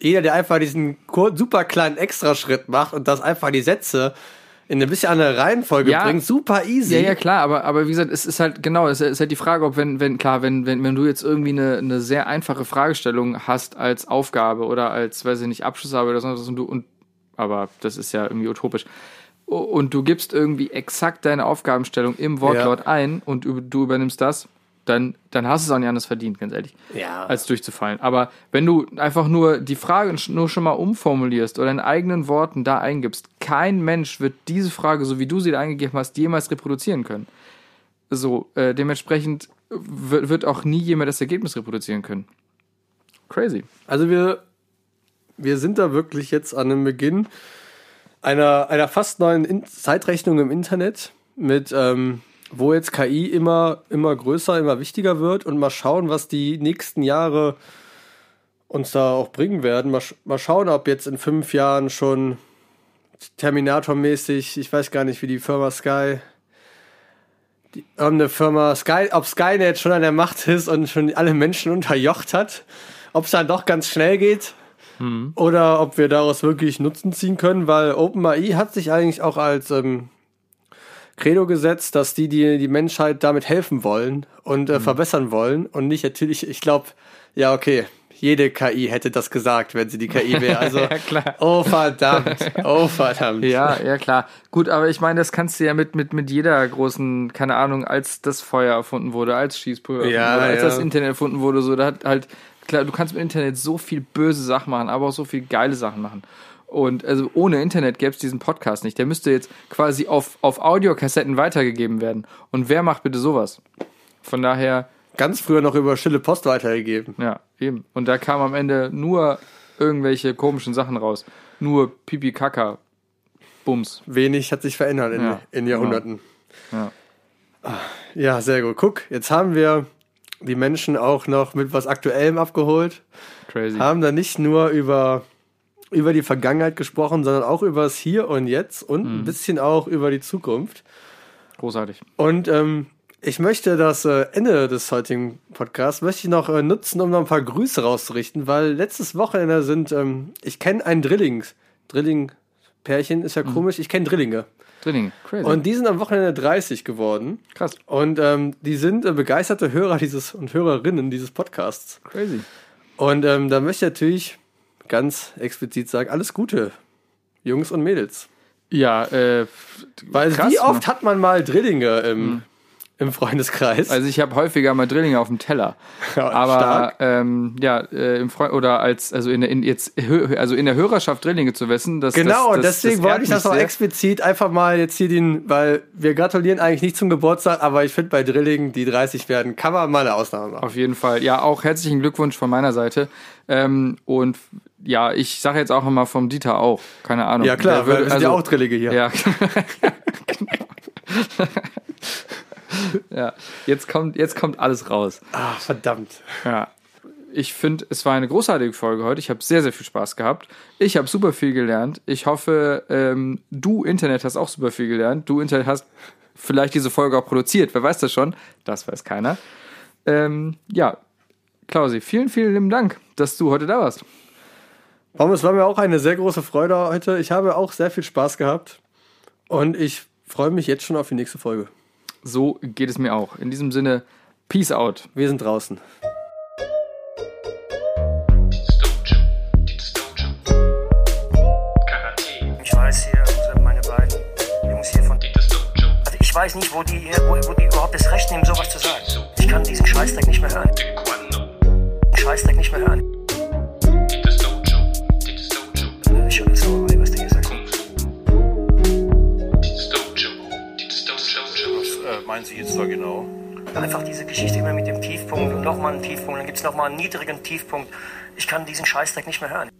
jeder, der einfach diesen super kleinen Extraschritt macht und das einfach die Sätze in eine bisschen andere Reihenfolge Ja. bringt, super easy. Ja, ja, klar, aber, aber wie gesagt, es ist halt, genau, es ist halt die Frage, ob wenn, wenn, klar, wenn, wenn, wenn du jetzt irgendwie eine, eine sehr einfache Fragestellung hast als Aufgabe oder als, weiß ich nicht, Abschlussarbeit oder sonst was und du, und, aber das ist ja irgendwie utopisch. Und du gibst irgendwie exakt deine Aufgabenstellung im Wortlaut ein und du übernimmst das, dann, dann hast du es auch nicht anders verdient, ganz ehrlich Ja. als durchzufallen. Aber wenn du einfach nur die Frage nur schon mal umformulierst oder in eigenen Worten da eingibst, kein Mensch wird diese Frage, so wie du sie da eingegeben hast, jemals reproduzieren können. So, äh, dementsprechend wird, wird auch nie jemand das Ergebnis reproduzieren können. Crazy. Also wir, wir sind da wirklich jetzt an dem Beginn einer, einer fast neuen In Zeitrechnung im Internet mit, ähm, wo jetzt KI immer, immer größer, immer wichtiger wird und mal schauen, was die nächsten Jahre uns da auch bringen werden. Mal, sch mal schauen, ob jetzt in fünf Jahren schon Terminator-mäßig, ich weiß gar nicht, wie die Firma Sky, die, eine Firma Sky, ob Skynet schon an der Macht ist und schon alle Menschen unterjocht hat, ob es dann doch ganz schnell geht mhm. oder ob wir daraus wirklich Nutzen ziehen können, weil OpenAI hat sich eigentlich auch als ähm, Credo gesetzt, dass die, die die Menschheit damit helfen wollen und äh, mhm. verbessern wollen und nicht natürlich, ich glaube, ja, okay, jede KI hätte das gesagt, wenn sie die KI wäre. Also, ja, klar. oh verdammt, oh verdammt. Ja, ja, klar. Gut, aber ich meine, das kannst du ja mit, mit, mit jeder großen, keine Ahnung, als das Feuer erfunden wurde, als Schießpulver, ja, wurde, als ja. das Internet erfunden wurde, so, da hat halt, klar, du kannst mit Internet so viel böse Sachen machen, aber auch so viel geile Sachen machen. Und also ohne Internet gäbe es diesen Podcast nicht. Der müsste jetzt quasi auf, auf Audiokassetten weitergegeben werden. Und wer macht bitte sowas? Von daher. Ganz früher noch über stille Post weitergegeben. Ja, eben. Und da kam am Ende nur irgendwelche komischen Sachen raus. Nur Pipi Kaka. Bums. Wenig hat sich verändert in, ja, in Jahrhunderten. Ja. ja, sehr gut. Guck, jetzt haben wir die Menschen auch noch mit was Aktuellem abgeholt. Crazy. Haben da nicht nur über über die Vergangenheit gesprochen, sondern auch über das Hier und Jetzt und mhm. ein bisschen auch über die Zukunft. Großartig. Und ähm, ich möchte das äh, Ende des heutigen Podcasts möchte ich noch äh, nutzen, um noch ein paar Grüße rauszurichten, weil letztes Wochenende sind, ähm, ich kenne ein Drillings, Drilling-Pärchen ist ja mhm. komisch, ich kenne Drillinge. Drillinge, crazy. Und die sind am Wochenende 30 geworden. Krass. Und ähm, die sind äh, begeisterte Hörer dieses und Hörerinnen dieses Podcasts. Crazy. Und ähm, da möchte ich natürlich ganz explizit sagen, alles Gute, Jungs und Mädels. Ja, äh, weil krass, wie oft ne? hat man mal Drillinge im, hm. Im Freundeskreis? Also ich habe häufiger mal Drillinge auf dem Teller, ja, aber ähm, ja äh, im Freund oder als also in, in jetzt also in der Hörerschaft Drillinge zu wissen, das genau das, das, deswegen wollte ich das auch sehr. explizit einfach mal jetzt hier den, weil wir gratulieren eigentlich nicht zum Geburtstag, aber ich finde bei Drillingen, die 30 werden, kann man mal eine Ausnahme machen. Auf jeden Fall, ja auch herzlichen Glückwunsch von meiner Seite ähm, und ja, ich sage jetzt auch immer vom Dieter auch. Keine Ahnung. Ja, klar, würde, wir sind also, ja auch Drillige hier. Ja, ja, jetzt kommt, jetzt kommt alles raus. Ah, verdammt. Ja. Ich finde, es war eine großartige Folge heute. Ich habe sehr, sehr viel Spaß gehabt. Ich habe super viel gelernt. Ich hoffe, ähm, du Internet hast auch super viel gelernt. Du Internet hast vielleicht diese Folge auch produziert. Wer weiß das schon? Das weiß keiner. Ähm, ja, Klausi, vielen, vielen lieben Dank, dass du heute da warst. Pommes war mir auch eine sehr große Freude heute. Ich habe auch sehr viel Spaß gehabt und ich freue mich jetzt schon auf die nächste Folge. So geht es mir auch. In diesem Sinne, Peace out. Wir sind draußen. Ich weiß hier, meine beiden Jungs hier von Also ich weiß nicht, wo die, wo, wo die überhaupt das Recht nehmen, sowas zu sagen. Ich kann diesen Scheißdreck nicht mehr hören. Scheißdreck nicht mehr hören. Meinen Sie jetzt da genau? Einfach diese Geschichte immer mit dem Tiefpunkt und nochmal einen Tiefpunkt, dann gibt es nochmal einen niedrigen Tiefpunkt. Ich kann diesen Scheißdreck nicht mehr hören.